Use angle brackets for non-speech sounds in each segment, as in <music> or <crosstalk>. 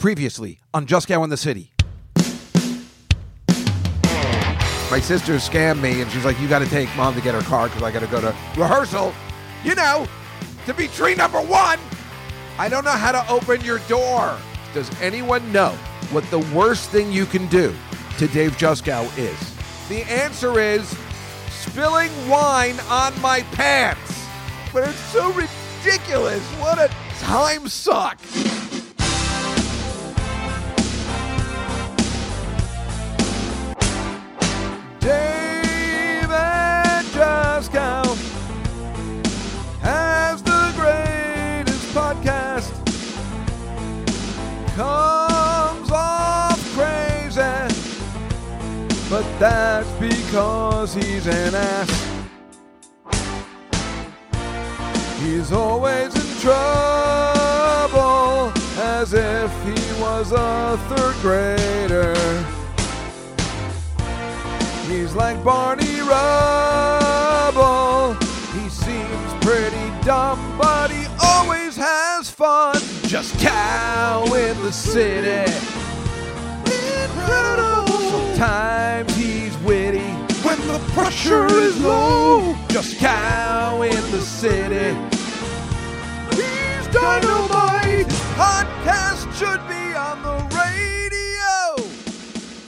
Previously on Juskow in the City. My sister scammed me and she's like, You got to take mom to get her car because I got to go to rehearsal. You know, to be tree number one. I don't know how to open your door. Does anyone know what the worst thing you can do to Dave Juskow is? The answer is spilling wine on my pants. But it's so ridiculous. What a time suck. That's because he's an ass. He's always in trouble, as if he was a third grader. He's like Barney Rubble. He seems pretty dumb, but he always has fun. Juskow in the city. Incredible. Sometimes witty when the pressure is low. Juskow in the city. He's dynamite. His podcast should be on the radio.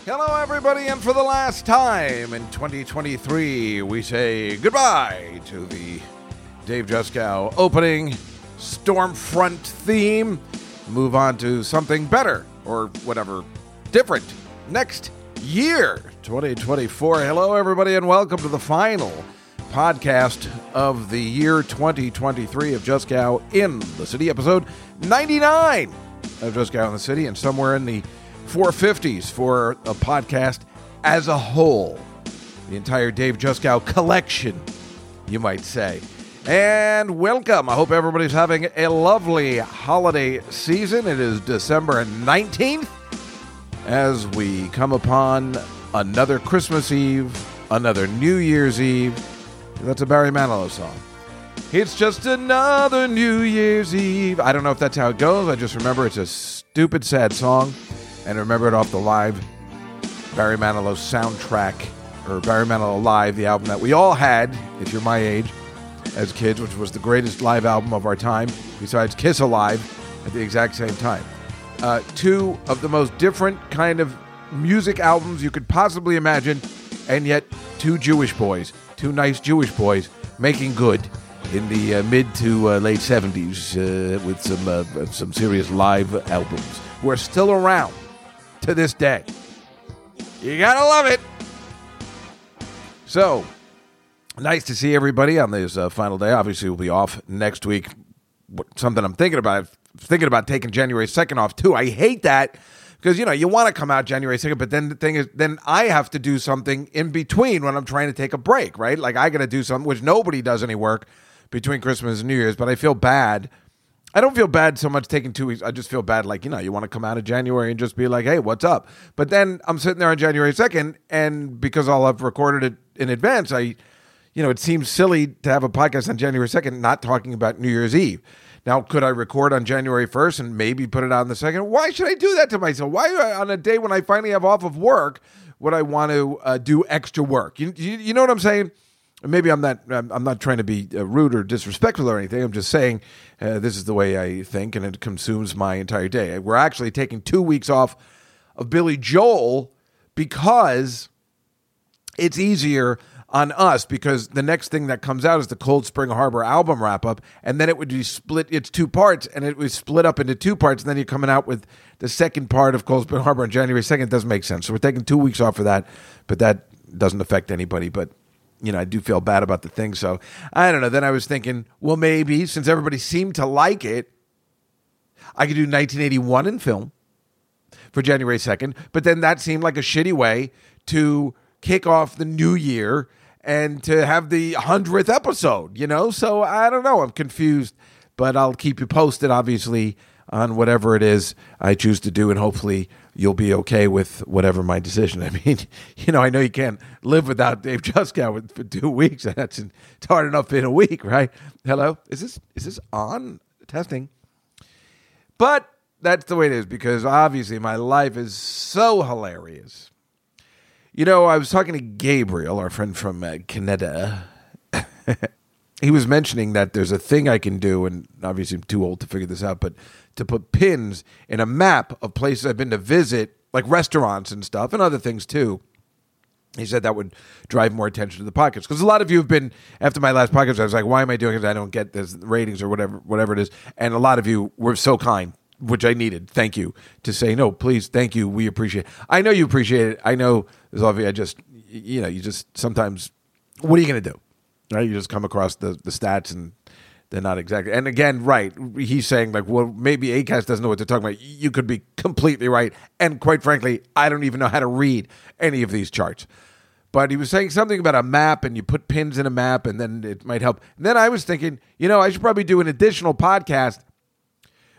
Hello, everybody, and for the last time in 2023, we say goodbye to the Dave Juskow opening Stormfront theme. Move on to something better or whatever different next year, 2024. Hello, everybody, and welcome to the final podcast of the year 2023 of Juskow in the City, episode 99 of Juskow in the City, and somewhere in the 450s for a podcast as a whole. The entire Dave Juskow collection, you might say. And welcome. I hope everybody's having a lovely holiday season. It is December 19th as we come upon another Christmas Eve, another New Year's Eve. That's a Barry Manilow song. It's just another New Year's Eve. I don't know if that's how it goes. I just remember it's a stupid, sad song and remember it off the live Barry Manilow soundtrack, or Barry Manilow Live, the album that we all had, if you're my age, as kids, which was the greatest live album of our time, besides Kiss Alive, at the exact same time. Uh, two of the most different kind of music albums you could possibly imagine, and yet two Jewish boys, two nice Jewish boys, making good in the uh, mid to uh, late 70s uh, with some uh, some serious live albums. We're still around to this day. You gotta love it. So, nice to see everybody on this uh, final day. Obviously, we'll be off next week. Something I'm thinking about. Thinking about taking January 2nd off too. I hate that because you know you want to come out January 2nd, but then the thing is, then I have to do something in between when I'm trying to take a break, right? Like I got to do something which nobody does any work between Christmas and New Year's, but I feel bad. I don't feel bad so much taking two weeks. I just feel bad, like, you know, you want to come out of January and just be like, hey, what's up? But then I'm sitting there on January 2nd, and because I'll have recorded it in advance, I, you know, it seems silly to have a podcast on January 2nd not talking about New Year's Eve. Now, could I record on January 1st and maybe put it on the 2nd? Why should I do that to myself? Why, uh, on a day when I finally have off of work, would I want to uh, do extra work? You, you, you know what I'm saying? maybe I'm not I'm I'm not trying to be uh, rude or disrespectful or anything. I'm just saying uh, this is the way I think, and it consumes my entire day. We're actually taking two weeks off of Billy Joel because it's easier on us because the next thing that comes out is the Cold Spring Harbor album wrap up, and then it would be split. It's two parts, and it was split up into two parts, and then you're coming out with the second part of Cold Spring Harbor on January second. Doesn't make sense. So we're taking two weeks off for that, but that doesn't affect anybody. But you know, I do feel bad about the thing. So I don't know. Then I was thinking, well, maybe since everybody seemed to like it, I could do 1981 in film for January 2nd. But then that seemed like a shitty way to kick off the new year and to have the 100th episode, you know? So I don't know. I'm confused, but I'll keep you posted, obviously, on whatever it is I choose to do. And hopefully you'll be okay with whatever my decision. <laughs> I mean, you know, I know you can't live without Dave Juskow for two weeks. <laughs> That's hard enough in a week, right? Hello? Is this, is this on? Testing. But that's the way it is because obviously my life is so hilarious. You know, I was talking to Gabriel, our friend from uh, Canada. <laughs> he was mentioning that there's a thing I can do, and obviously I'm too old to figure this out, but to put pins in a map of places I've been to visit, like restaurants and stuff, and other things too. He said that would drive more attention to the podcast because a lot of you have been after my last podcast. I was like, "Why am I doing it? I don't get this ratings or whatever, whatever it is." And a lot of you were so kind, which I needed. Thank you to say no, please, thank you. We appreciate. it. I know you appreciate it. I know you. I just, you know, you just sometimes. What are you going to do? Right? You just come across the the stats and they're not exactly. And again, right? He's saying like, well, maybe Acast doesn't know what they're talking about. You could be completely right. And quite frankly, I don't even know how to read any of these charts. But he was saying something about a map, and you put pins in a map, and then it might help. And then I was thinking, you know, I should probably do an additional podcast,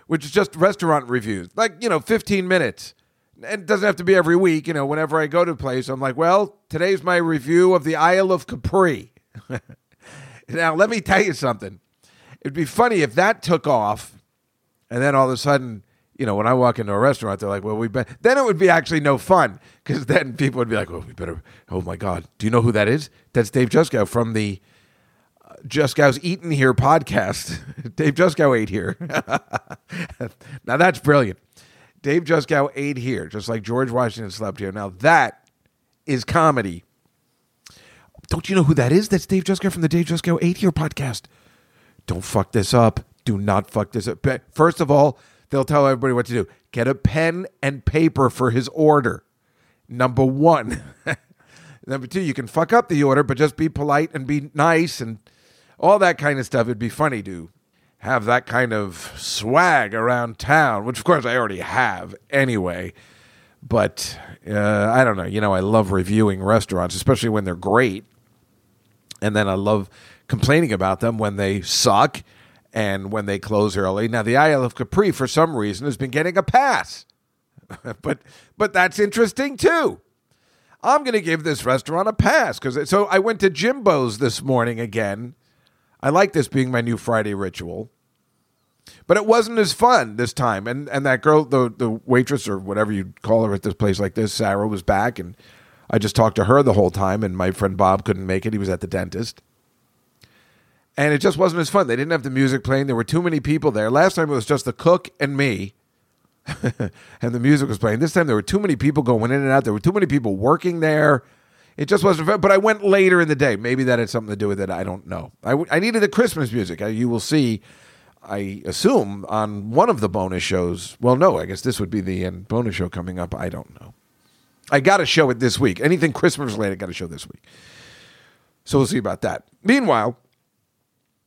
which is just restaurant reviews, like you know, fifteen minutes. And it doesn't have to be every week. You know, whenever I go to a place, I'm like, well, today's my review of the Isle of Capri. <laughs> now, let me tell you something. It'd be funny if that took off, and then all of a sudden, you know, when I walk into a restaurant, they're like, "Well, we bet." Then it would be actually no fun because then people would be like, well, we better." Oh my God, do you know who that is? That's Dave Juskow from the Juskow's Eaten Here podcast. <laughs> Dave Juskow ate here. <laughs> now that's brilliant. Dave Juskow ate here, just like George Washington slept here. Now that is comedy. Don't you know who that is? That's Dave Juskow from the Dave Juskow Ate Here podcast don't fuck this up. Do not fuck this up. First of all, they'll tell everybody what to do. Get a pen and paper for his order. Number one. <laughs> Number two, you can fuck up the order, but just be polite and be nice and all that kind of stuff. It'd be funny to have that kind of swag around town, which of course I already have anyway. But uh, I don't know. You know, I love reviewing restaurants, especially when they're great. And then I love complaining about them when they suck and when they close early. Now, the Isle of Capri, for some reason, has been getting a pass, <laughs> but but that's interesting too. I'm going to give this restaurant a pass because so I went to Jimbo's this morning again. I like this being my new Friday ritual, but it wasn't as fun this time. And and that girl, the the waitress or whatever you'd call her at this place like this, Sarah was back, and I just talked to her the whole time. And my friend Bob couldn't make it; he was at the dentist and it just wasn't as fun. They didn't have the music playing. There were too many people there. Last time it was just the cook and me, <laughs> and the music was playing. This time there were too many people going in and out. There were too many people working there. It just wasn't. But I went later in the day. Maybe that had something to do with it. I don't know. I, I needed the Christmas music. You will see, I assume, on one of the bonus shows. Well, no, I guess this would be the end bonus show coming up. I don't know. I got to show it this week. Anything Christmas related, got to show this week. So we'll see about that. Meanwhile,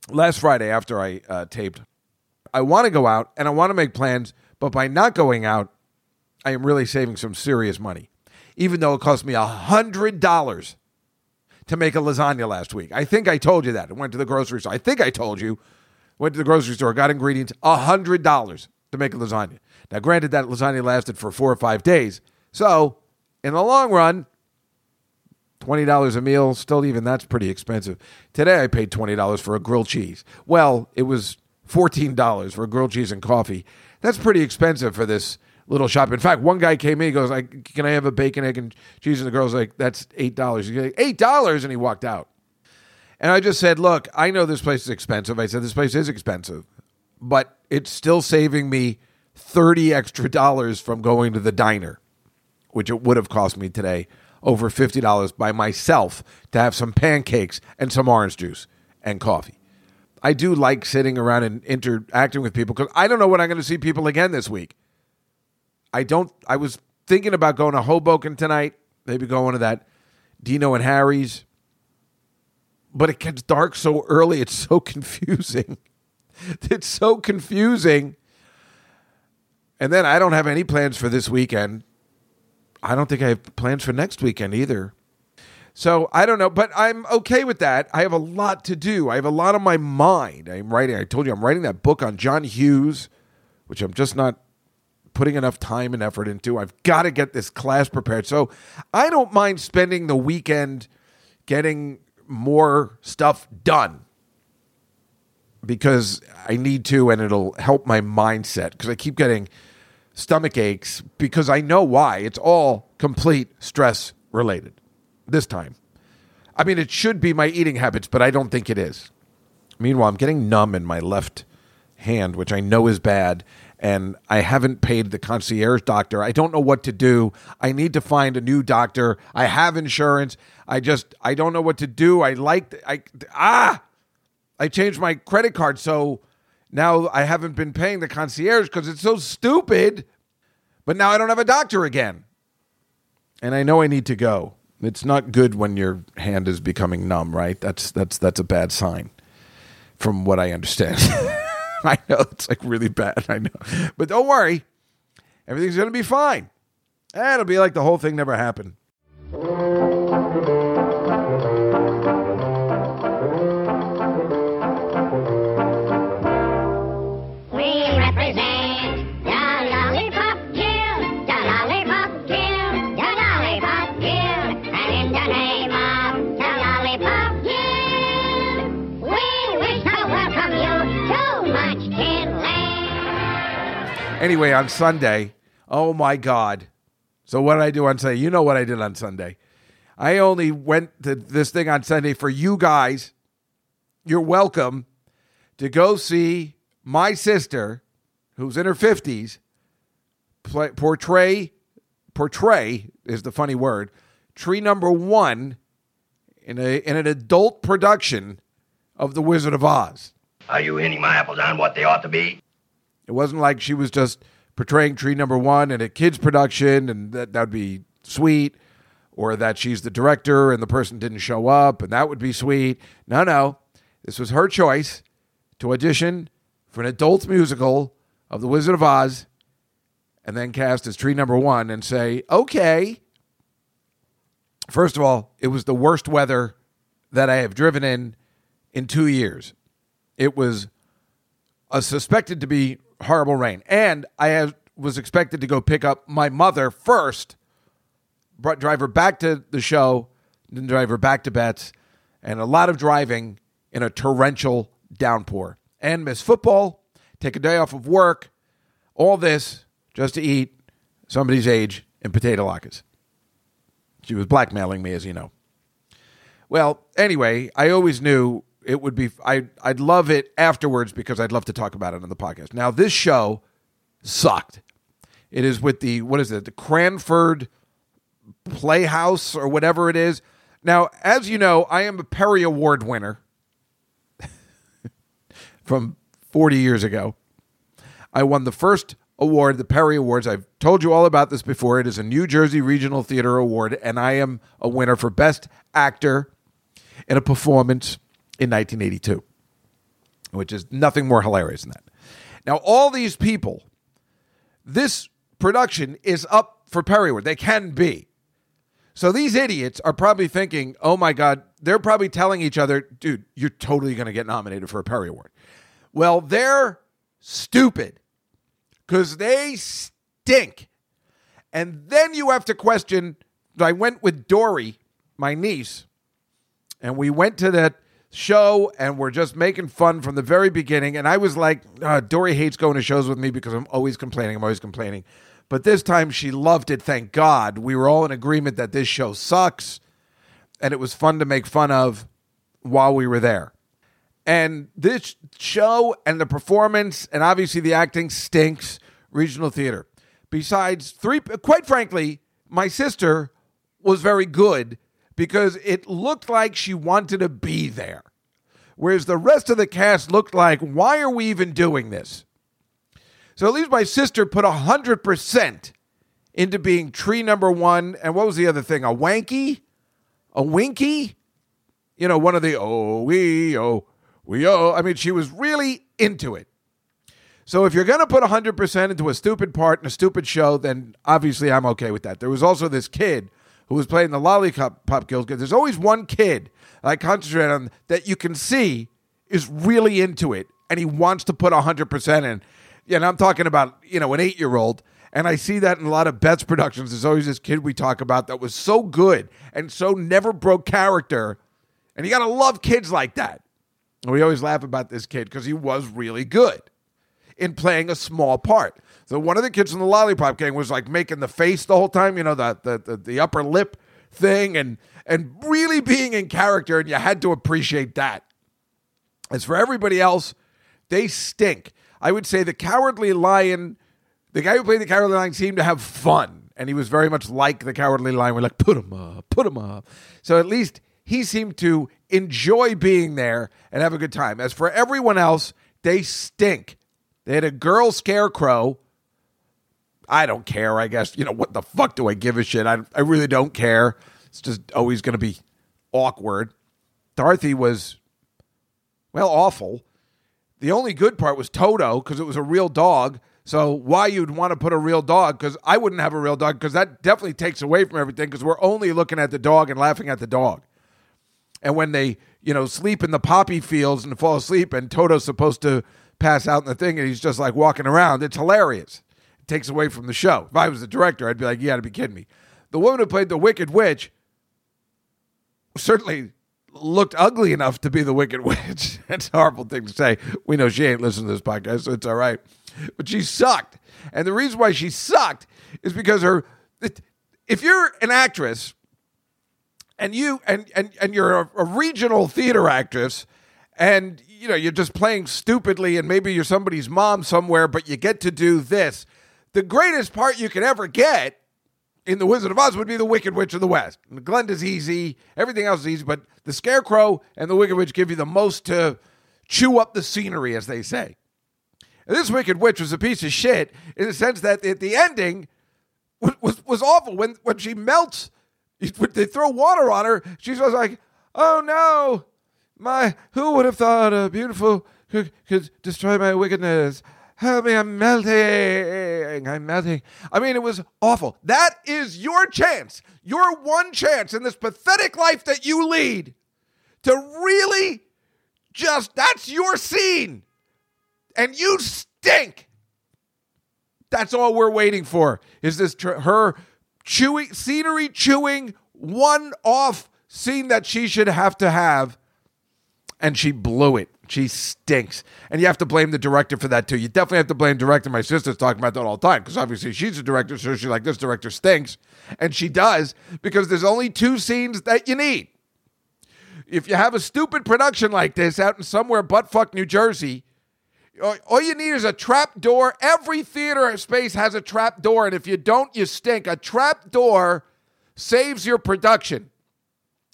last Friday after I uh, taped, I want to go out and I want to make plans, but by not going out, I am really saving some serious money. Even though it cost me a hundred dollars to make a lasagna last week. I think I told you that. I went to the grocery store. I think I told you. Went to the grocery store, got ingredients, a hundred dollars to make a lasagna. Now, granted, that lasagna lasted for four or five days. So, in the long run, $20 a meal, still even that's pretty expensive. Today I paid $20 for a grilled cheese. Well, it was $14 for grilled cheese and coffee. That's pretty expensive for this little shop. In fact, one guy came in, he goes, like, Can I have a bacon, egg, and cheese? And the girl's like, That's $8. He's like, $8? And he walked out. And I just said, Look, I know this place is expensive. I said, This place is expensive, but it's still saving me 30 extra <laughs> dollars from going to the diner, which it would have cost me today over $50 by myself to have some pancakes and some orange juice and coffee. I do like sitting around and interacting with people because I don't know when I'm going to see people again this week. I don't, I was thinking about going to Hoboken tonight, maybe going to that Dino and Harry's, but it gets dark so early. It's so <laughs> confusing. it's so confusing. And then I don't have any plans for this weekend. I don't think I have plans for next weekend either. So I don't know, but I'm okay with that. I have a lot to do. I have a lot on my mind. I'm writing, I told you I'm writing that book on John Hughes, which I'm just not putting enough time and effort into. I've got to get this class prepared. So I don't mind spending the weekend getting more stuff done because I need to and it'll help my mindset because I keep getting stomach aches because I know why. It's all complete stress related this time. I mean, it should be my eating habits, but I don't think it is. Meanwhile, I'm getting numb in my left hand, which I know is bad, and I haven't paid the concierge doctor. I don't know what to do. I need to find a new doctor. I have insurance. I just I don't know what to do. I like I ah I changed my credit card so now I haven't been paying the concierge because it's so stupid. But now I don't have a doctor again. And I know I need to go. It's not good when your hand is becoming numb, right? That's that's that's a bad sign from what I understand. <laughs> <laughs> I know it's like really bad, I know. But don't worry. Everything's to be fine. And it'll be like the whole thing never happened. Anyway, on Sunday, oh my God. So, what did I do on Sunday? You know what I did on Sunday. I only went to this thing on Sunday for you guys. You're welcome to go see my sister, who's in her 50s, play, portray, portray is the funny word, tree number one in, a, in an adult production of The Wizard of Oz. Are you hitting my apples on what they ought to be? It wasn't like she was just portraying Tree Number One in a kids' production, and that that would be sweet, or that she's the director and the person didn't show up, and that would be sweet. No, no, this was her choice to audition for an adult musical of The Wizard of Oz, and then cast as Tree Number One and say, "Okay." First of all, it was the worst weather that I have driven in in two years. It was uh, suspected to be horrible rain. And I have, was expected to go pick up my mother first, brought, drive her back to the show, then drive her back to Beth's, and a lot of driving in a torrential downpour. And miss football, take a day off of work, all this just to eat somebody's age in potato latkes. She was blackmailing me, as you know. Well, anyway, I always knew it would be I I'd love it afterwards because I'd love to talk about it on the podcast. Now this show sucked. It is with the what is it? The Cranford Playhouse or whatever it is. Now, as you know, I am a Perry Award winner <laughs> from 40 years ago. I won the first award, the Perry Awards. I've told you all about this before. It is a New Jersey Regional Theater Award, and I am a winner for Best Actor in a Performance in 1982, which is nothing more hilarious than that. Now, all these people, this production is up for Perry Award. They can be. So these idiots are probably thinking, oh my God, they're probably telling each other, dude, you're totally going to get nominated for a Perry Award. Well, they're stupid because they stink. And then you have to question. I went with Dory, my niece, and we went to that show and we're just making fun from the very beginning. And I was like, uh, Dory hates going to shows with me because I'm always complaining. I'm always complaining. But this time she loved it, thank God. We were all in agreement that this show sucks and it was fun to make fun of while we were there. And this show and the performance and obviously the acting stinks regional theater. Besides, three, quite frankly, my sister was very good because it looked like she wanted to be there. Whereas the rest of the cast looked like, why are we even doing this? So at least my sister put 100% into being tree number one. And what was the other thing? A wanky? A winky? You know, one of the, oh, we, oh, we, oh. I mean, she was really into it. So if you're going to put 100% into a stupid part in a stupid show, then obviously I'm okay with that. There was also this kid who was playing the Lollipop Pop Girls. There's always one kid I concentrate on that you can see is really into it and he wants to put 100% in. And I'm talking about, you know, an eight year old. And I see that in a lot of Beth's productions. There's always this kid we talk about that was so good and so never broke character. And you got to love kids like that. And we always laugh about this kid because he was really good. in playing a small part. So one of the kids from the Lollipop Gang was like making the face the whole time, you know, the the the, the upper lip thing, and and really being in character, and you had to appreciate that. As for everybody else, they stink. I would say the Cowardly Lion, the guy who played the Cowardly Lion seemed to have fun, and he was very much like the Cowardly Lion. We're like, put him up, put him up. So at least he seemed to enjoy being there and have a good time. As for everyone else, they stink. They had a girl scarecrow. I don't care, I guess. You know, what the fuck do I give a shit? I, I really don't care. It's just always going to be awkward. Dorothy was, well, awful. The only good part was Toto because it was a real dog. So why you'd want to put a real dog? Because I wouldn't have a real dog because that definitely takes away from everything because we're only looking at the dog and laughing at the dog. And when they, you know, sleep in the poppy fields and fall asleep, and Toto's supposed to pass out in the thing, and he's just like walking around, it's hilarious. Takes away from the show. If I was the director, I'd be like, you got to be kidding me. The woman who played the Wicked Witch certainly looked ugly enough to be the Wicked <laughs> Witch. That's a horrible thing to say. We know she ain't listening to this podcast, so it's all right. But she sucked. And the reason why she sucked is because her if you're an actress and you and and, and you're a, a regional theater actress and you know you're just playing stupidly and maybe you're somebody's mom somewhere but you get to do this the greatest part you can ever get in the Wizard of Oz would be the Wicked Witch of the West. And Glinda's easy, everything else is easy, but the Scarecrow and the Wicked Witch give you the most to chew up the scenery, as they say. And this Wicked Witch was a piece of shit in the sense that the, the ending was, was, was awful. When when she melts, <laughs> they throw water on her. She's like, "Oh no, my who would have thought a beautiful could, could destroy my wickedness?" Help me, I'm melting. I'm melting. I mean, it was awful. That is your chance, your one chance in this pathetic life that you lead to really just, that's your scene. And you stink. That's all we're waiting for is this tr- her chewing, scenery chewing, one off scene that she should have to have. And she blew it. She stinks. And you have to blame the director for that too. You definitely have to blame the director. My sister's talking about that all the time because obviously she's a director, so she's like, this director stinks. And she does because there's only two scenes that you need. If you have a stupid production like this out in somewhere but fuck New Jersey, all you need is a trap door. Every theater space has a trap door, and if you don't, you stink. A trap door saves your production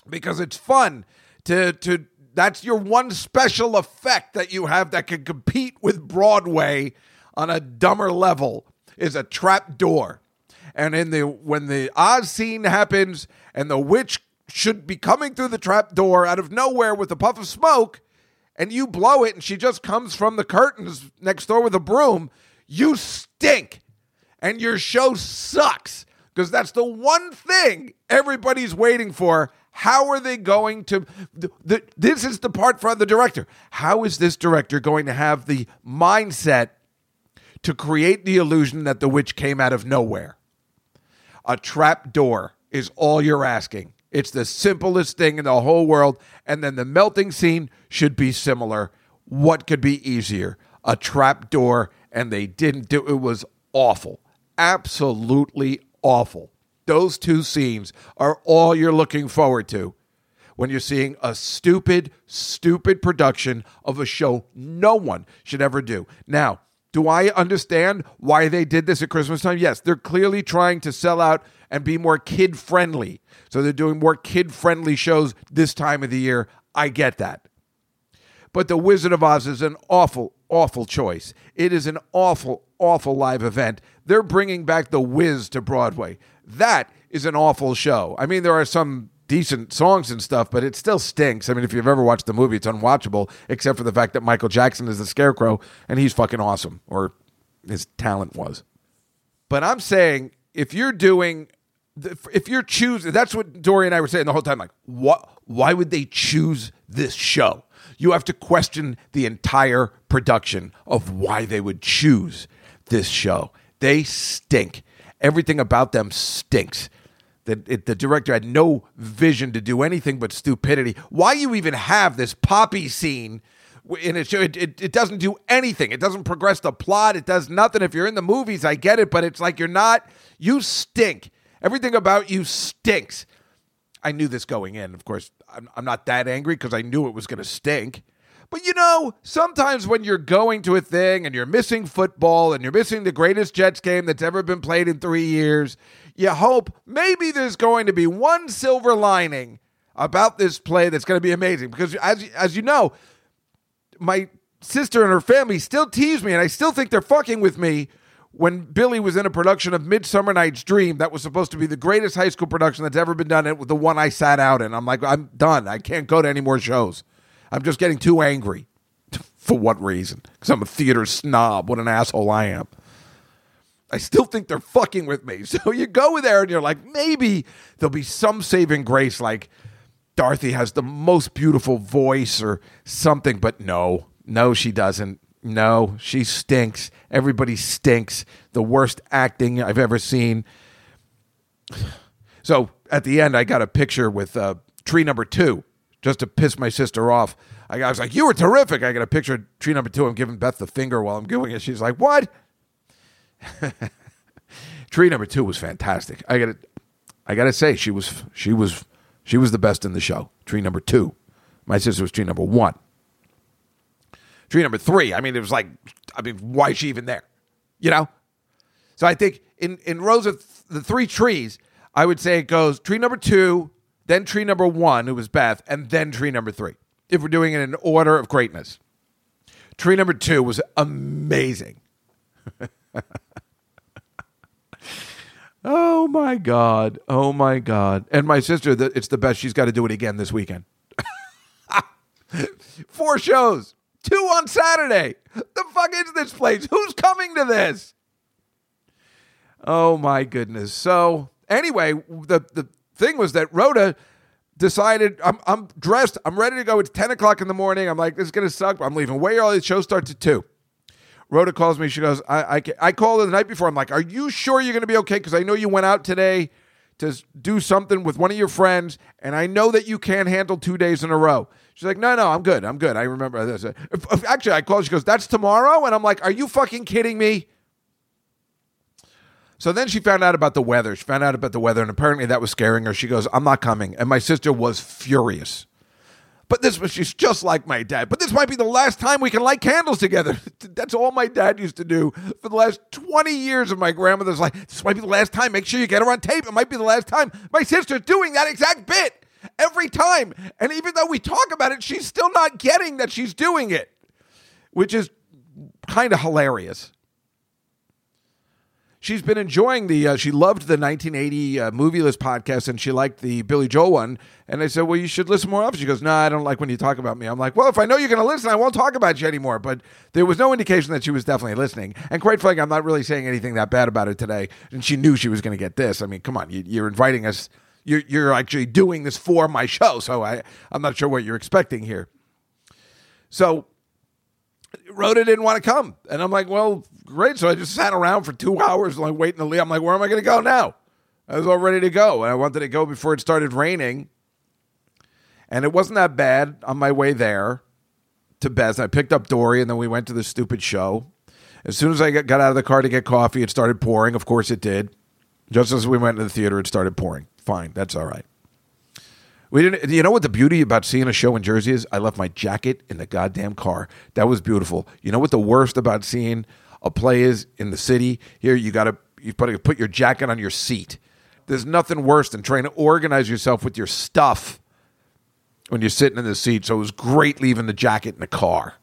because it's fun to to that's your one special effect that you have that can compete with Broadway on a dumber level is a trap door. And in the when the Oz scene happens and the witch should be coming through the trap door out of nowhere with a puff of smoke, and you blow it and she just comes from the curtains next door with a broom, you stink. And your show sucks because that's the one thing everybody's waiting for how are they going to? The, the, this is the part for the director. How is this director going to have the mindset to create the illusion that the witch came out of nowhere? A trap door is all you're asking. It's the simplest thing in the whole world. And then the melting scene should be similar. What could be easier? A trap door, and they didn't do it. was awful. Absolutely awful. Those two scenes are all you're looking forward to when you're seeing a stupid, stupid production of a show no one should ever do. Now, do I understand why they did this at Christmas time? Yes, they're clearly trying to sell out and be more kid friendly. So they're doing more kid friendly shows this time of the year. I get that. But The Wizard of Oz is an awful, awful choice. It is an awful, awful live event. They're bringing back The Wiz to Broadway. That is an awful show. I mean, there are some decent songs and stuff, but it still stinks. I mean, if you've ever watched the movie, it's unwatchable, except for the fact that Michael Jackson is the Scarecrow and he's fucking awesome, or his talent was. But I'm saying if you're doing, if you're choosing, that's what Dory and I were saying the whole time. Like, what? Why would they choose this show? You have to question the entire production of why they would choose this show. They stink. Everything about them stinks. The, it, the director had no vision to do anything but stupidity. Why you even have this poppy scene And it, it, it, it doesn't do anything. It doesn't progress the plot. It does nothing. If you're in the movies, I get it, but it's like you're not, you stink. Everything about you stinks. I knew this going in. Of course, I'm, I'm not that angry because I knew it was going to stink. But you know, sometimes when you're going to a thing and you're missing football and you're missing the greatest Jets game that's ever been played in three years, you hope maybe there's going to be one silver lining about this play that's going to be amazing. Because as as you know, my sister and her family still tease me, and I still think they're fucking with me. When Billy was in a production of Midsummer Night's Dream, that was supposed to be the greatest high school production that's ever been done, and the one I sat out in. I'm like, I'm done. I can't go to any more shows. I'm just getting too angry. <laughs> For what reason? Because I'm a theater snob. What an asshole I am. I still think they're fucking with me. <laughs> So you go there and you're like, maybe there'll be some saving grace, like Dorothy has the most beautiful voice or something, but no, no, she doesn't. No, she stinks. Everybody stinks. The worst acting I've ever seen. <sighs> So at the end, I got a picture with uh, tree number two just to piss my sister off. I, I was like, "You were terrific." I got a picture of tree number two. I'm giving Beth the finger while I'm doing it. She's like, "What?" tree number two was fantastic. I got to, I got to say, she was she was she was the best in the show. Tree number two. My sister was tree number one. Tree number three. I mean, it was like, I mean, why is she even there? You know. So I think in in rows of th- the three trees, I would say it goes tree number two, then tree number one, who was Beth, and then tree number three. If we're doing it in order of greatness, tree number two was amazing. <laughs> oh my god! Oh my god! And my sister, it's the best. She's got to do it again this weekend. <laughs> Four shows, two on Saturday. The fuck is this place? Who's coming to this? Oh my goodness! So anyway, the the thing was that Rhoda decided I'm I'm dressed, I'm ready to go. It's 10 o'clock in the morning. I'm like, this is gonna suck, I'm leaving way early. The show starts at two. Rhoda calls me. She goes, I I, I called her the night before. I'm like, are you sure you're gonna be okay? Because I know you went out today to do something with one of your friends, and I know that you can't handle two days in a row. She's like, no, no, I'm good. I'm good. I remember this. Actually, I called. She goes, that's tomorrow, and I'm like, are you fucking kidding me? So then she found out about the weather. She found out about the weather, and apparently that was scaring her. She goes, I'm not coming. And my sister was furious. But this was, she's just like my dad. But this might be the last time we can light candles together. <laughs> That's all my dad used to do for the last 20 years of my grandmother's life. This might be the last time. Make sure you get her on tape. It might be the last time. My sister's doing that exact bit every time. And even though we talk about it, she's still not getting that she's doing it, which is kind of hilarious she's been enjoying the. Uh, she loved the 1980 uh, movie list podcast, and she liked the Billy Joel one. And I said, "Well, you should listen more often." She goes, "No, I don't like when you talk about me." I'm like, "Well, if I know you're going to listen, I won't talk about you anymore." But there was no indication that she was definitely listening. And quite frankly, I'm not really saying anything that bad about her today. And she knew she was going to get this. I mean, come on, you, you're inviting us. You're, you're actually doing this for my show, so I, I'm not sure what you're expecting here. So Rhoda didn't want to come. And I'm like, well, great. So I just sat around for two <laughs> hours, like waiting to leave. I'm like, where am I going to go now? I was all ready to go. And I wanted to go before it started raining. And it wasn't that bad on my way there to Beth. I picked up Dory and then we went to the stupid show. As soon as I got out of the car to get coffee, it started pouring. Of course it did. Just as we went to the theater, it started pouring. Fine, that's all right. We didn't. You know what the beauty about seeing a show in Jersey is? I left my jacket in the goddamn car. That was beautiful. You know what the worst about seeing a play is in the city? Here, you got to you to put your jacket on your seat. There's nothing worse than trying to organize yourself with your stuff when you're sitting in the seat. So it was great leaving the jacket in the car.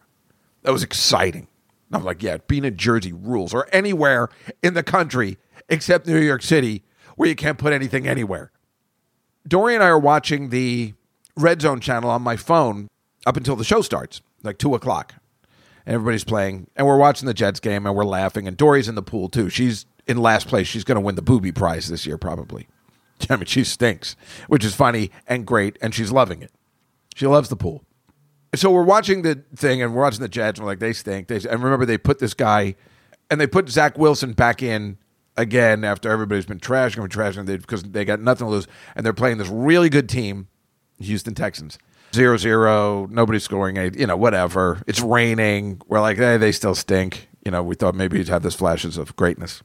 That was exciting. I'm like, yeah, being in Jersey rules, or anywhere in the country except New York City where you can't put anything anywhere. Dory and I are watching the Red Zone channel on my phone up until the show starts, like two o'clock. And everybody's playing, and we're watching the Jets game, and we're laughing. And Dory's in the pool too. She's in last place. She's going to win the booby prize this year, probably. <laughs> I mean, she stinks, which is funny and great, and she's loving it. She loves the pool. So we're watching the thing, and we're watching the Jets, and we're like, they stink. They, and remember, they put this guy, and they put Zach Wilson back in again after everybody's been trashing them, trashing them because they got nothing to lose, and they're playing this really good team, Houston Texans. zero zero. Nobody's scoring a, you know, whatever. It's raining. We're like, hey, they still stink. You know, we thought maybe you'd have this flashes of greatness.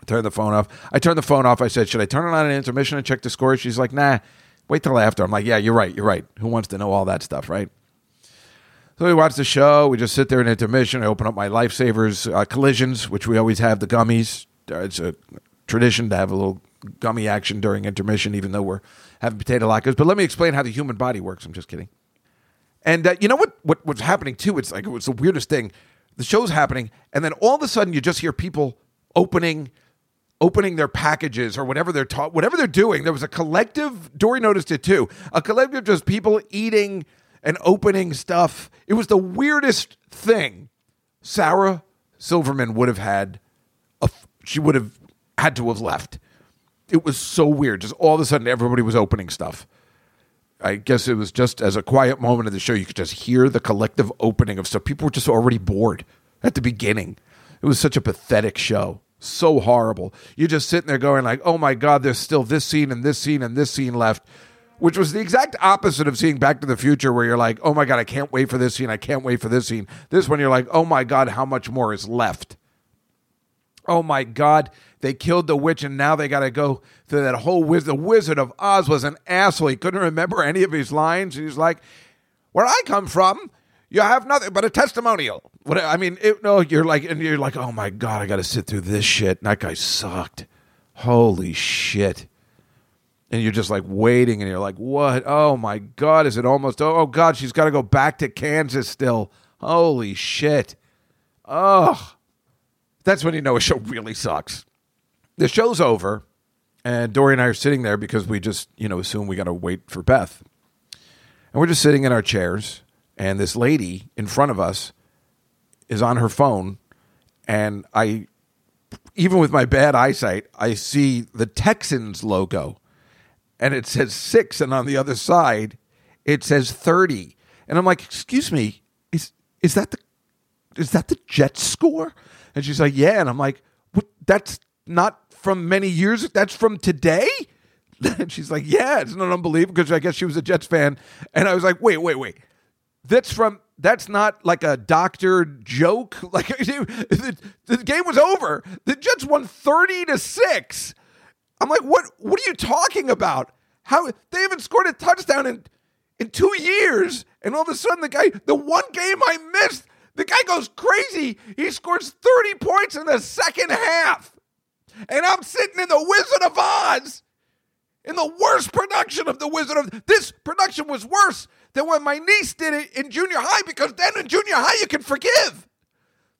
I turned the phone off. I turned the phone off. I said, should I turn it on an intermission and check the score? She's like, nah, wait till after. I'm like, yeah, you're right. You're right. Who wants to know all that stuff, right? So we watch the show. We just sit there in intermission. I open up my Lifesavers uh, collisions, which we always have the gummies. Uh, It's a tradition to have a little gummy action during intermission, even though we're having potato latkes. But let me explain how the human body works. I'm just kidding. And uh, you know what, what? What's happening too? It's like it's the weirdest thing. The show's happening, and then all of a sudden, you just hear people opening, opening their packages or whatever they're taught, whatever they're doing. There was a collective. Dory noticed it too. A collective, of just people eating and opening stuff. It was the weirdest thing. Sarah Silverman would have had. She would have had to have left. It was so weird. Just all of a sudden, everybody was opening stuff. I guess it was just as a quiet moment of the show, you could just hear the collective opening of stuff. People were just already bored at the beginning. It was such a pathetic show. So horrible. You're just sitting there going like, oh my God, there's still this scene and this scene and this scene left. Which was the exact opposite of seeing Back to the Future, where you're like, oh my God, I can't wait for this scene. I can't wait for this scene. This one, you're like, oh my God, how much more is left? Oh my god they killed the witch and now they got to go through that whole wizard the wizard of oz was an asshole. He couldn't remember any of his lines. He's like where i come from? You have nothing but a testimonial. What i mean it, no you're like and you're like oh my god i got to sit through this shit. And that guy sucked. Holy shit. And you're just like waiting and you're like what? Oh my god is it almost oh, oh god she's got to go back to kansas still. Holy shit. Oh that's when you know a show really sucks. The show's over, and Dory and I are sitting there because we just, you know, assume we got to wait for Beth. And we're just sitting in our chairs, and this lady in front of us is on her phone, and I, even with my bad eyesight, I see the Texans logo, and it says six, and on the other side, it says 30. And I'm like, excuse me, is, is that the, is that the Jets score? And she's like, yeah. And I'm like, what? That's not from many years. That's from today. <laughs> And she's like, yeah. It's not unbelievable because I guess she was a Jets fan. And I was like, wait, wait, wait. That's from. That's not like a doctor joke. <laughs> Like the, <laughs> the game was over. The Jets won thirty to six. I'm like, what? What are you talking about? How they haven't scored a touchdown in in two years, and all of a sudden the guy, the one game I missed, the guy goes crazy. He scores 30 points in the second half. And I'm sitting in the Wizard of Oz in the worst production of the Wizard of This production was worse than when my niece did it in junior high because then in junior high you can forgive.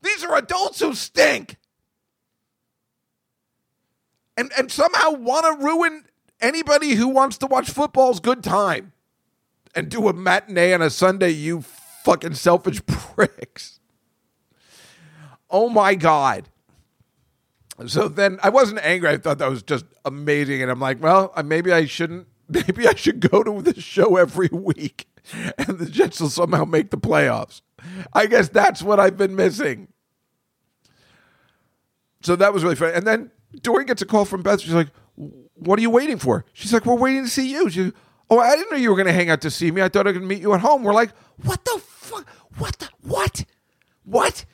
These are adults who stink. And and somehow want to ruin anybody who wants to watch football's good time and do a matinee on a Sunday, you fucking selfish <laughs> pricks. Oh my God. So then I wasn't angry. I thought that was just amazing. And I'm like, well, maybe I shouldn't, <laughs> maybe I should go to this show every <laughs> week and the Jets will somehow make the playoffs. I guess that's what I've been missing. So that was really fun. And then Dorian gets a call from Beth. She's like, what are you waiting for? She's like, we're waiting to see you. She, oh, I didn't know you were going to hang out to see me. I thought I could meet you at home. We're like, what the fuck? What the, what? What?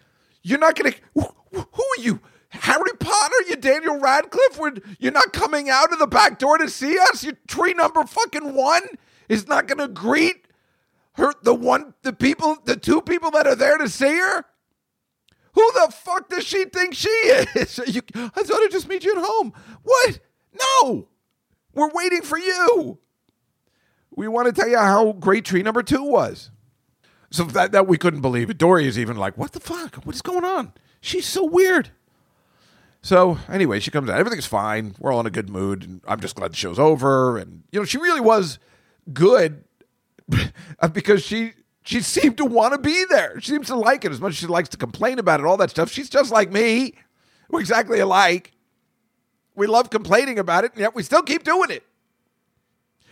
You're not going to, who are you? Harry Potter, you Daniel Radcliffe, Would you're not coming out of the back door to see us? You tree number fucking one is not going to greet her, the one, the people, the two people that are there to see her? Who the fuck does she think she is? <laughs> You, I thought I'd just meet you at home. What? No, we're waiting for you. We want to tell you how great tree number two was. So that, that we couldn't believe it. Dory is even like, what the fuck? What is going on? She's so weird. So anyway, she comes out. Everything's fine. We're all in a good mood. And I'm just glad the show's over. And you know, she really was good <laughs> because she she seemed to want to be there. She seems to like it as much as she likes to complain about it, all that stuff. She's just like me. We're exactly alike. We love complaining about it, and yet we still keep doing it.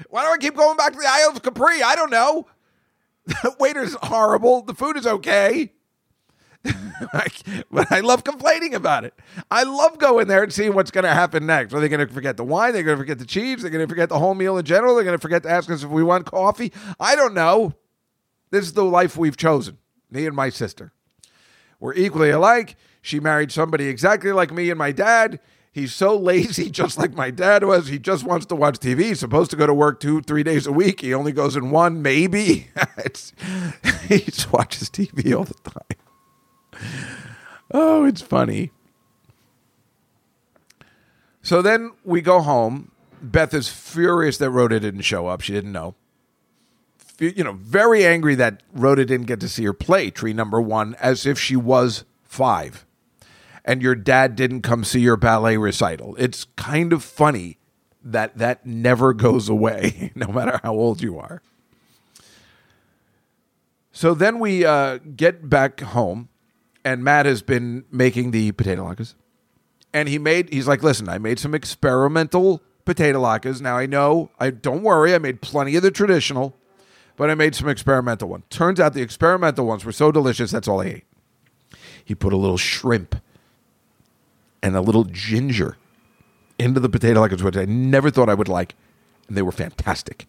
Why do I keep going back to the Isles of Capri? I don't know. The <laughs> waiter's horrible. The food is okay. <laughs> but I love complaining about it. I love going there and seeing what's going to happen next. Are they going to forget the wine? They're going to forget the cheese? They're going to forget the whole meal in general? They're going to forget to ask us if we want coffee? I don't know. This is the life we've chosen, me and my sister. We're equally alike. She married somebody exactly like me and my dad. He's so lazy, <laughs> just like my dad was. He just wants to watch TV. He's supposed to go to work two, three days a week. He only goes in one, maybe. <laughs> <laughs> he just watches TV all the time. Oh, it's funny. So then we go home. Beth is furious that Rhoda didn't show up. She didn't know. You know, very angry that Rhoda didn't get to see her play tree number one as if she was five and your dad didn't come see your ballet recital. It's kind of funny that that never goes away, <laughs> no matter how old you are. So then we uh, get back home, and Matt has been making the potato latkes. And he made, he's like, listen, I made some experimental potato latkes. Now I know, I don't worry, I made plenty of the traditional, but I made some experimental ones. Turns out the experimental ones were so delicious, that's all I ate. He put a little shrimp and a little ginger into the potato latkes, which I never thought I would like, and they were fantastic.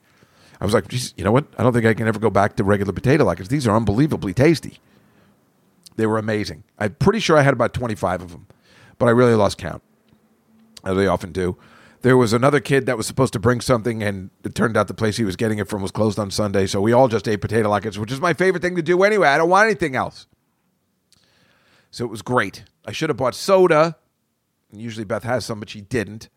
I was like, you know what? I don't think I can ever go back to regular potato latkes. These are unbelievably tasty. They were amazing. I'm pretty sure I had about 25 of them, but I really lost count, as I often do. There was another kid that was supposed to bring something, and it turned out the place he was getting it from was closed on Sunday. So we all just ate potato latkes, which is my favorite thing to do anyway. I don't want anything else. So it was great. I should have bought soda Usually Beth has some, but she didn't.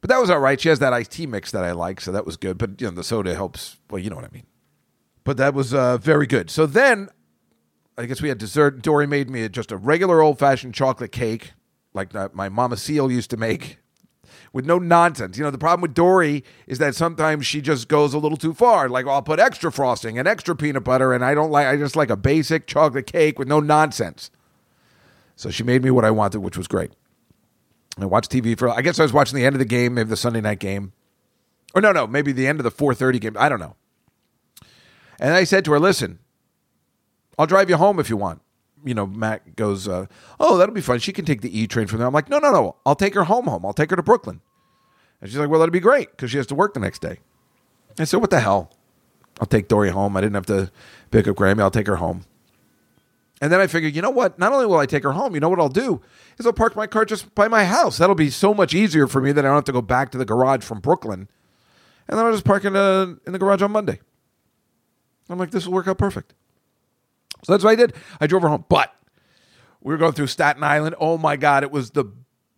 But that was all right. She has that iced tea mix that I like, so that was good. But you know, the soda helps. Well, you know what I mean. But that was uh, very good. So then, I guess we had dessert. Dory made me just a regular old fashioned chocolate cake, like my mama Seal used to make, with no nonsense. You know, the problem with Dory is that sometimes she just goes a little too far. Like, well, I'll put extra frosting and extra peanut butter, and I don't like. I just like a basic chocolate cake with no nonsense. So she made me what I wanted, which was great. I watched TV for. I guess I was watching the end of the game, maybe the Sunday night game, or no, no, maybe the end of the four thirty game. I don't know. And I said to her, "Listen, I'll drive you home if you want." You know, Matt goes, uh, "Oh, that'll be fun. She can take the E train from there." I'm like, "No, no, no. I'll take her home. Home. I'll take her to Brooklyn." And she's like, "Well, that'll be great because she has to work the next day." I said, "What the hell? I'll take Dory home. I didn't have to pick up Grammy. I'll take her home." And then I figured, you know what? Not only will I take her home, you know what I'll do is I'll park my car just by my house. That'll be so much easier for me that I don't have to go back to the garage from Brooklyn. And then I'll just park in, a, in the garage on Monday. I'm like, this will work out perfect. So that's what I did. I drove her home. But we were going through Staten Island. Oh my God, it was the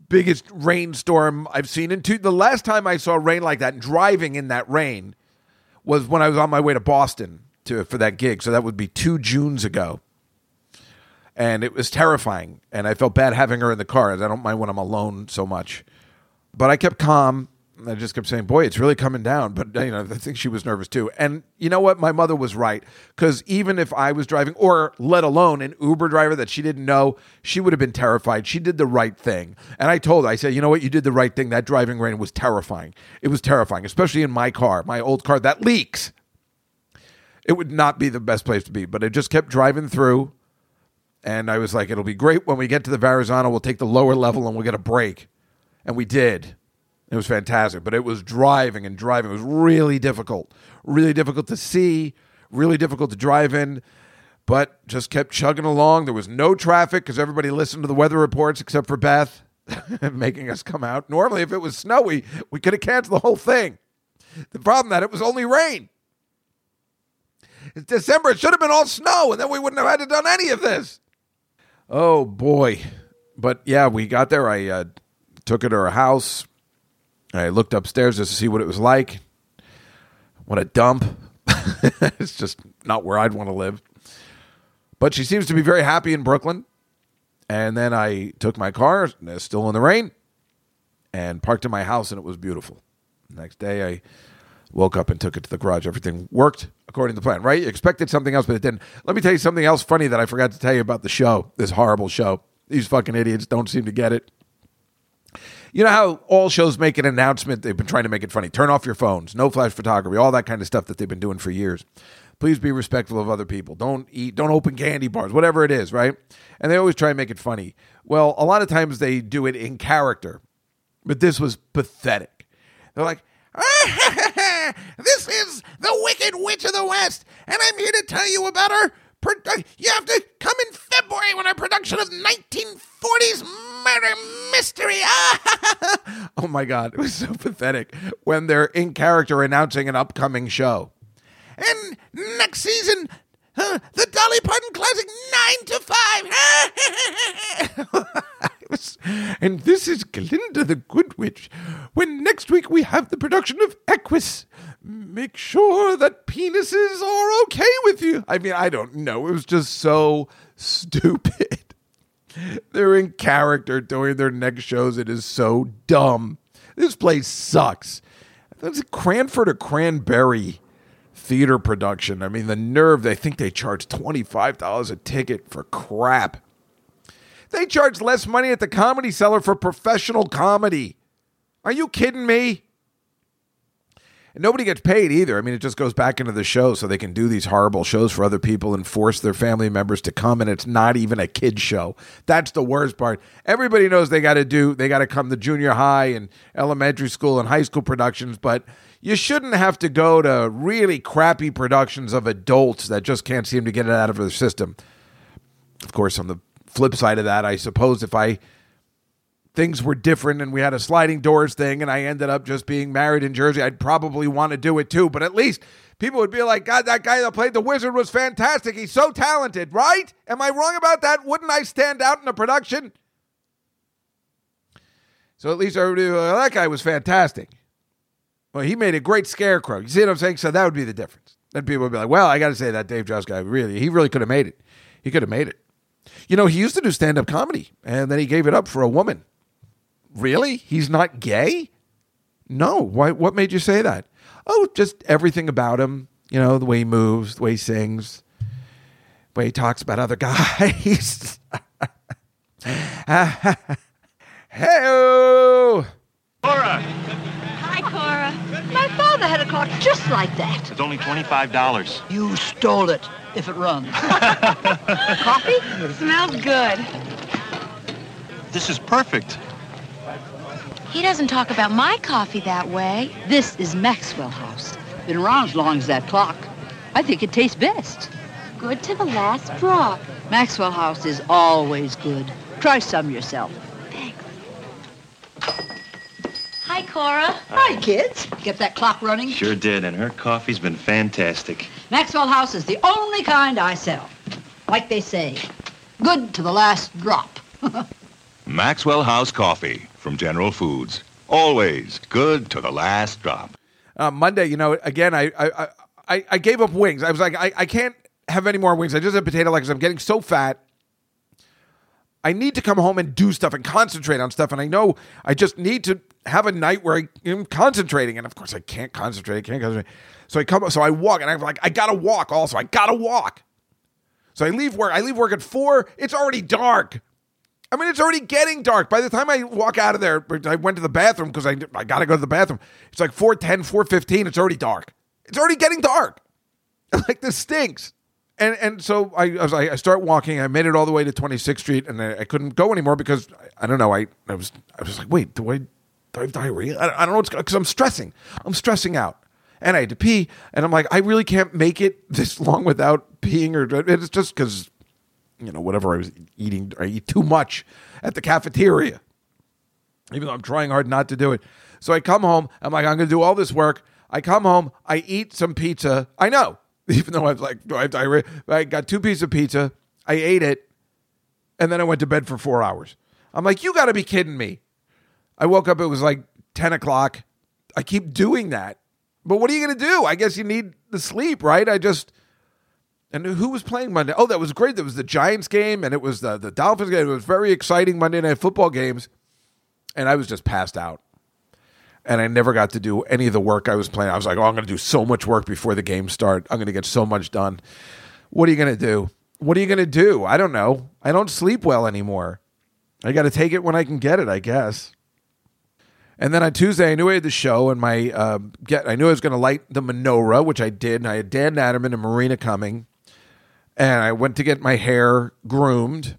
biggest rainstorm I've seen. In two, the last time I saw rain like that, and driving in that rain, was when I was on my way to Boston to for that gig. So that would be two Junes ago and it was terrifying. And I felt bad having her in the car. I don't mind when I'm alone so much, but I kept calm. And I just kept saying, "Boy, it's really coming down." But you know, I think she was nervous too. And you know what? My mother was right because even if I was driving, or let alone an Uber driver that she didn't know, she would have been terrified. She did the right thing. And I told her, I said, "You know what? You did the right thing. That driving rain was terrifying. It was terrifying, especially in my car, my old car that leaks." It would not be the best place to be, but I just kept driving through and I was like, it'll be great when we get to the Verrazano. We'll take the lower level and we'll get a break. And we did. It was fantastic. But it was driving and driving. It was really difficult. Really difficult to see, really difficult to drive in. But just kept chugging along. There was no traffic because everybody listened to the weather reports except for Beth <laughs> making us come out. Normally, if it was snowy, we could have canceled the whole thing. The problem that it was only rain. It's December. It should have been all snow, and then we wouldn't have had to done any of this. Oh boy. But yeah, we got there. I uh, took her to her house. I looked upstairs just to see what it was like. What a dump. <laughs> it's just not where I'd want to live. But she seems to be very happy in Brooklyn. And then I took my car, still in the rain, and parked in my house, and it was beautiful. Next day, I woke up and took it to the garage. Everything worked according to the plan, right? You expected something else, but it didn't. Let me tell you something else funny that I forgot to tell you about the show, this horrible show. These fucking idiots don't seem to get it. You know how all shows make an announcement? They've been trying to make it funny. Turn off your phones, no flash photography, all that kind of stuff that they've been doing for years. Please be respectful of other people. Don't eat, don't open candy bars, whatever it is, right? And they always try and make it funny. Well, a lot of times they do it in character, but this was pathetic. They're like, <laughs> this is the Wicked Witch of the West, and I'm here to tell you about our. Produ- you have to come in February when our production of 1940s murder mystery. <laughs> oh my God, it was so pathetic when they're in character announcing an upcoming show. And next season, uh, the Dolly Parton classic Nine to <laughs> And this is Glinda the Good Witch. When next week we have the production of Equus. Make sure that penises are okay with you. I mean, I don't know. It was just so stupid. <laughs> They're in character doing their next shows. It is so dumb. This place sucks. That's a Cranford or Cranberry theater production. I mean, the nerve. They think they charge $25 a ticket for crap. They charge less money at the comedy cellar for professional comedy. Are you kidding me? And nobody gets paid either. I mean, it just goes back into the show so they can do these horrible shows for other people and force their family members to come. And it's not even a kid show. That's the worst part. Everybody knows they got to do, they got to come to junior high and elementary school and high school productions, but you shouldn't have to go to really crappy productions of adults that just can't seem to get it out of their system. Of course, on the flip side of that, I suppose if I things were different and we had a sliding doors thing and I ended up just being married in Jersey, I'd probably want to do it too. But at least people would be like, God, that guy that played the wizard was fantastic. He's so talented, right? Am I wrong about that? Wouldn't I stand out in the production? So at least everybody, uh, that guy was fantastic. Well, he made a great scarecrow. You see what I'm saying? So that would be the difference. Then people would be like, well, I got to say that Dave Juskow guy really, he really could have made it. He could have made it. You know, he used to do stand up comedy and then he gave it up for a woman. Really? He's not gay? No. Why, what made you say that? Oh, just everything about him. You know, the way he moves, the way he sings, the way he talks about other <laughs> guys. <laughs> hey Laura, Hi, Cora. My father had a car just like that. it's only $25. You stole it, if it runs. <laughs> Coffee? Smells good. This is perfect. He doesn't talk about my coffee that way. This is Maxwell House. Been around as long as that clock. I think it tastes best. Good to the last drop. Maxwell House is always good. Try some yourself. Thanks. Hi, Cora. Hi, kids. Get that clock running? Sure did, and her coffee's been fantastic. Maxwell House is the only kind I sell. Like they say, good to the last drop. <laughs> Maxwell House Coffee from General Foods. Always good to the last drop. uh, Monday, you know, again, I, I, I, I gave up wings. I was like, I, I can't have any more wings. I just had potato legs. I'm getting so fat. I need to come home and do stuff and concentrate on stuff. And I know I just need to have a night where I am concentrating. And of course, I can't concentrate. I can't concentrate. So I come, so I walk, and I'm like, I gotta walk. Also, I gotta walk. So I leave work. I leave work at four. It's already dark. I mean, it's already getting dark. By the time I walk out of there, I went to the bathroom because I, I got to go to the bathroom. It's like 410, 415. It's already dark. It's already getting dark. <laughs> like, this stinks. And and so I, I I start walking. I made it all the way to 26th Street, and I, I couldn't go anymore because I, I don't know. I, I was I was like, wait, do I, do I have diarrhea? I, I don't know what's because I'm stressing. I'm stressing out, and I had to pee, and I'm like, I really can't make it <laughs> this long without peeing, or it's just because you know, whatever I was eating, I eat too much at the cafeteria, even though I'm trying hard not to do it. So I come home, I'm like, I'm going to do all this work. I come home, I eat some pizza. I know, <laughs> even though I was like, do I have diarrhea? I got two pieces of pizza. I ate it, and then I went to bed for four hours. I'm like, you got to be kidding me. I woke up, it was like 10 o'clock. I keep doing that. But what are you going to do? I guess you need the sleep, right? I just. And who was playing Monday? Oh, that was great. That was the Giants game and it was the, the Dolphins game. It was very exciting Monday night football games. And I was just passed out. And I never got to do any of the work I was planning. I was like, oh, I'm going to do so much work before the game start. I'm going to get so much done. What are you going to do? What are you going to do? I don't know. I don't sleep well anymore. I got to take it when I can get it, I guess. And then on Tuesday, I knew I had the show, and my uh, get. I knew I was going to light the menorah, which I did. And I had Dan Natterman and Marina coming, and I went to get my hair groomed.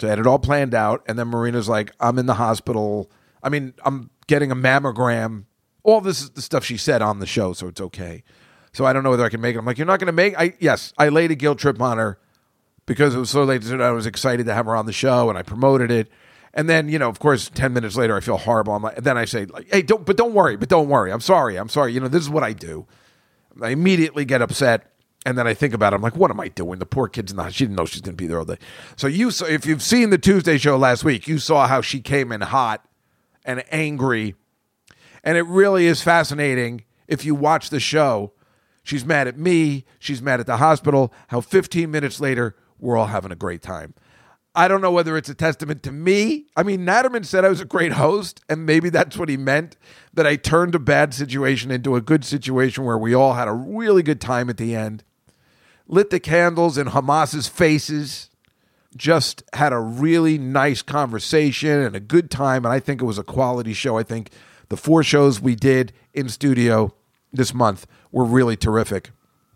So I had it all planned out, and then Marina's like, "I'm in the hospital. I mean, I'm getting a mammogram. All this is the stuff she said on the show, so it's okay. So I don't know whether I can make it. I'm like, you're not going to make. I yes, I laid a guilt trip on her because it was so late. I was excited to have her on the show, and I promoted it. And then, you know, of course, ten minutes later, I feel horrible. I'm like, then I say, like, "Hey, don't, but don't worry, but don't worry. I'm sorry. I'm sorry. You know, this is what I do. I immediately get upset, and then I think about it. I'm like, what am I doing? The poor kid's in the. She didn't know she's going to be there all day. So you, saw, if you've seen the Tuesday show last week, you saw how she came in hot and angry, and it really is fascinating if you watch the show. She's mad at me. She's mad at the hospital. How 15 minutes later, we're all having a great time. I don't know whether it's a testament to me. I mean, Natterman said I was a great host, and maybe that's what he meant that I turned a bad situation into a good situation where we all had a really good time at the end. Lit the candles in Hamas's faces, just had a really nice conversation and a good time. And I think it was a quality show. I think the four shows we did in studio this month were really terrific.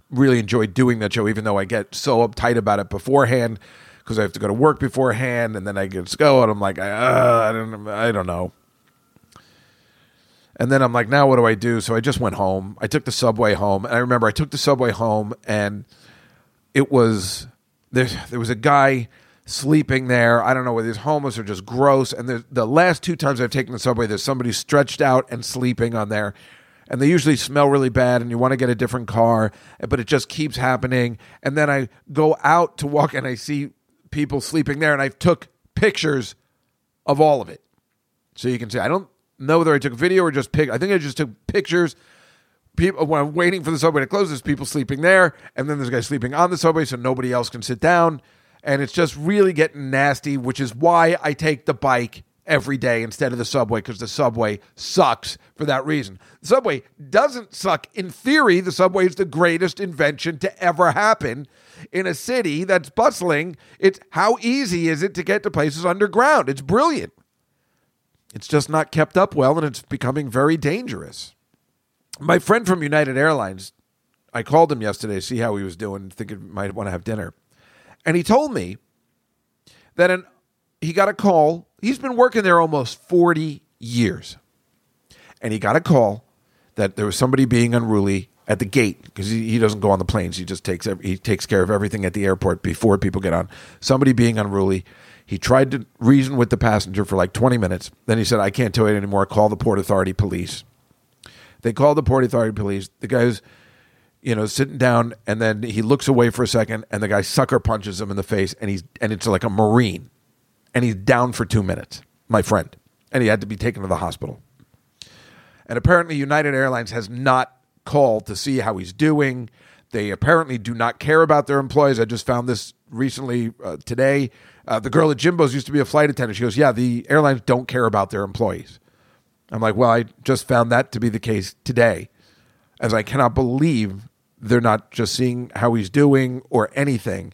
Really enjoyed doing that show, even though I get so uptight about it beforehand because I have to go to work beforehand, and then I get to go, and I'm like, uh, I don't, I don't know. And then I'm like, now what do I do? So I just went home. I took the subway home, and I remember I took the subway home, and it was there. There was a guy sleeping there. I don't know whether he's homeless or just gross. And the the last two times I've taken the subway, there's somebody stretched out and sleeping on there. And they usually smell really bad, and you want to get a different car, but it just keeps happening. And then I go out to walk, and I see people sleeping there, and I took pictures of all of it, so you can see. I don't know whether I took video or just pic. I think I just took pictures. People when I'm waiting for the subway to close, there's people sleeping there, and then there's a guy sleeping on the subway, so nobody else can sit down, and it's just really getting nasty. Which is why I take the bike every day instead of the subway because the subway sucks for that reason. The subway doesn't suck. In theory, the subway is the greatest invention to ever happen in a city that's bustling. It's how easy is it to get to places underground? It's brilliant. It's just not kept up well and it's becoming very dangerous. My friend from United Airlines, I called him yesterday to see how he was doing, thinking might want to have dinner. And he told me that an, he got a call He's been working there almost 40 years. And he got a call that there was somebody being unruly at the gate because he, he, doesn't go on the planes. He just takes he takes care of everything at the airport before people get on. Somebody being unruly. He tried to reason with the passenger for like 20 minutes. Then he said, "I can't do it anymore. Call the Port Authority police." They called the Port Authority police. The guy's you know sitting down and then he looks away for a second and the guy sucker punches him in the face and he's and it's like a marine and he's down for two minutes, my friend. And he had to be taken to the hospital. And apparently, United Airlines has not called to see how he's doing. They apparently do not care about their employees. I just found this recently uh, today. Uh, the girl at Jimbo's used to be a flight attendant. She goes, Yeah, the airlines don't care about their employees. I'm like, Well, I just found that to be the case today, as I cannot believe they're not just seeing how he's doing or anything.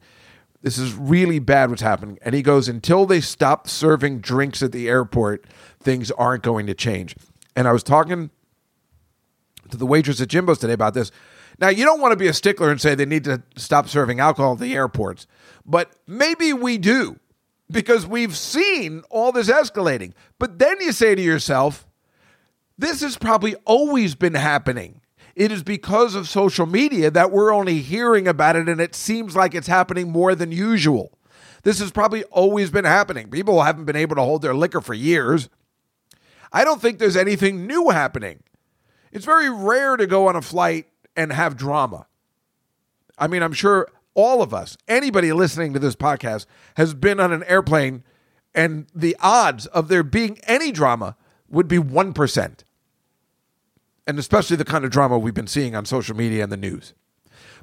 This is really bad what's happening. And he goes, until they stop serving drinks at the airport, things aren't going to change. And I was talking to the waitress at Jimbo's today about this. Now, you don't want to be a stickler and say they need to stop serving alcohol at the airports, but maybe we do because we've seen all this escalating. But then you say to yourself, this has probably always been happening. It is because of social media that we're only hearing about it, and it seems like it's happening more than usual. This has probably always been happening. People haven't been able to hold their liquor for years. I don't think there's anything new happening. It's very rare to go on a flight and have drama. I mean, I'm sure all of us, anybody listening to this podcast, has been on an airplane, and the odds of there being any drama would be 1% and especially the kind of drama we've been seeing on social media and the news.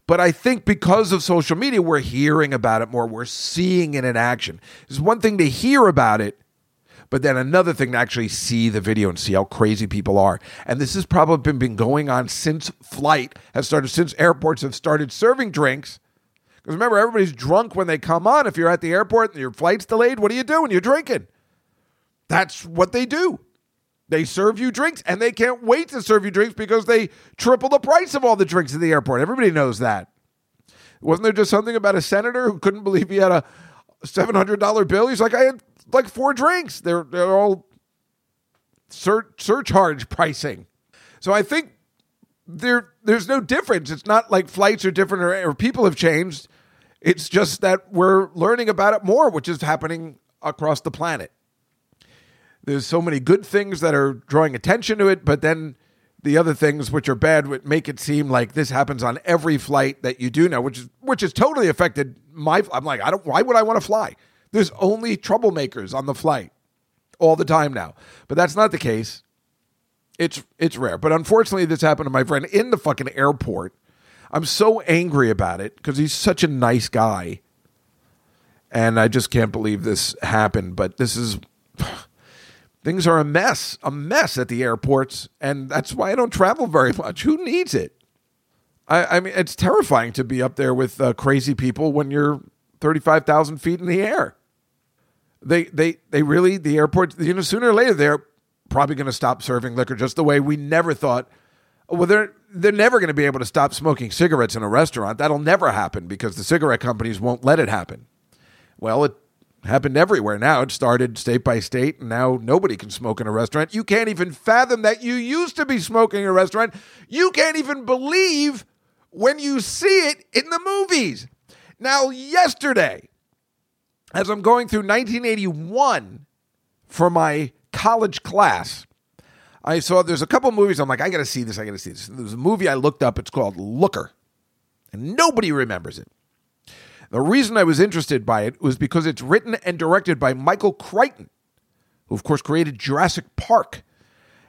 But I think because of social media, we're hearing about it more. We're seeing it in action. It's one thing to hear about it, but then another thing to actually see the video and see how crazy people are. And this has probably been going on since flight has started, since airports have started serving drinks. Because remember, everybody's drunk when they come on. If you're at the airport and your flight's delayed, what are you doing? You're drinking. That's what they do. They serve you drinks and they can't wait to serve you drinks because they triple the price of all the drinks at the airport. Everybody knows that. Wasn't there just something about a senator who couldn't believe he had a $700 bill? He's like, I had like four drinks. They're, they're all sur- surcharge pricing. So I think there there's no difference. It's not like flights are different or, or people have changed. It's just that we're learning about it more, which is happening across the planet. There's so many good things that are drawing attention to it, but then the other things which are bad would make it seem like this happens on every flight that you do now, which is which has totally affected my. I'm like, I don't. Why would I want to fly? There's only troublemakers on the flight all the time now, but that's not the case. It's it's rare, but unfortunately, this happened to my friend in the fucking airport. I'm so angry about it because he's such a nice guy, and I just can't believe this happened. But this is things are a mess, a mess at the airports, and that's why I don't travel very much. Who needs it? I, I mean, it's terrifying to be up there with uh, crazy people when you're thirty-five thousand feet in the air. They, they, they really the airport. You know, sooner or later they're probably going to stop serving liquor, just the way we never thought. Well, they're they're never going to be able to stop smoking cigarettes in a restaurant. That'll never happen because the cigarette companies won't let it happen. Well, it happened everywhere now. It started state by state, and now nobody can smoke in a restaurant. You can't even fathom that you used to be smoking in a restaurant. You can't even believe when you see it in the movies. Now, yesterday, as I'm going through 1981 for my college class, I saw there's a couple movies. I'm like, I got to see this. I got to see this. There's a movie I looked up. It's called Looker, and nobody remembers it. The reason I was interested by it was because it's written and directed by Michael Crichton, who, of course, created Jurassic Park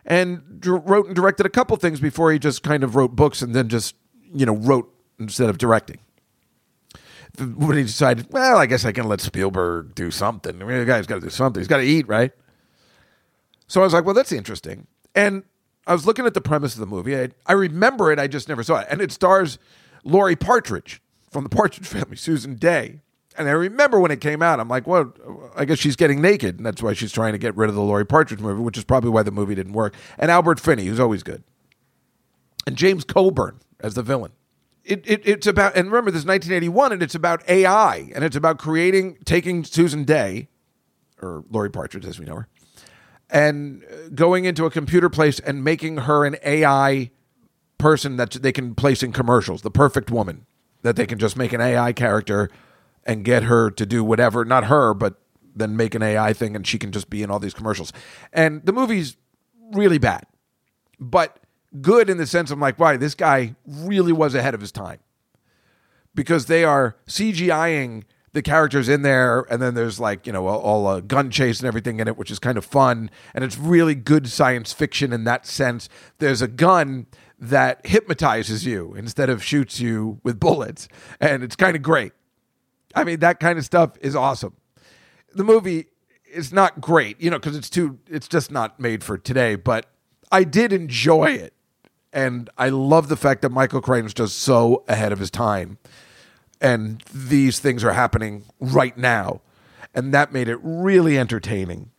and d- wrote and directed a couple things before he just kind of wrote books and then just, you know, wrote instead of directing. When he decided, well, I guess I can let Spielberg do something. I mean, the guy's got to do something. He's got to eat, right? So I was like, well, that's interesting. And I was looking at the premise of the movie. I, I remember it, I just never saw it. And it stars Laurie Partridge from the Partridge family, Susan Dey. And I remember when it came out, I'm like, well, I guess she's getting naked. And that's why she's trying to get rid of the Laurie Partridge movie, which is probably why the movie didn't work. And Albert Finney, who's always good. And James Coburn as the villain. It, it, it's about, and remember, this is 1981, and it's about AI, and it's about creating, taking Susan Dey, or Laurie Partridge as we know her, and going into a computer place and making her an AI person that they can place in commercials, the perfect woman that they can just make an AI character and get her to do whatever, not her, but then make an AI thing and she can just be in all these commercials. And the movie's really bad, but good in the sense of like, wow, this guy really was ahead of his time because they are CGIing the characters in there, and then there's like you know all, all a gun chase and everything in it, which is kind of fun, and it's really good science fiction in that sense. There's a gun that hypnotizes you instead of shoots you with bullets, and it's kind of great. I mean, that kind of stuff is awesome. The movie is not great, you know, because it's too, it's just not made for today. But I did enjoy it, and I love the fact that Michael Crichton's just so ahead of his time and these things are happening right now. And that made it really entertaining.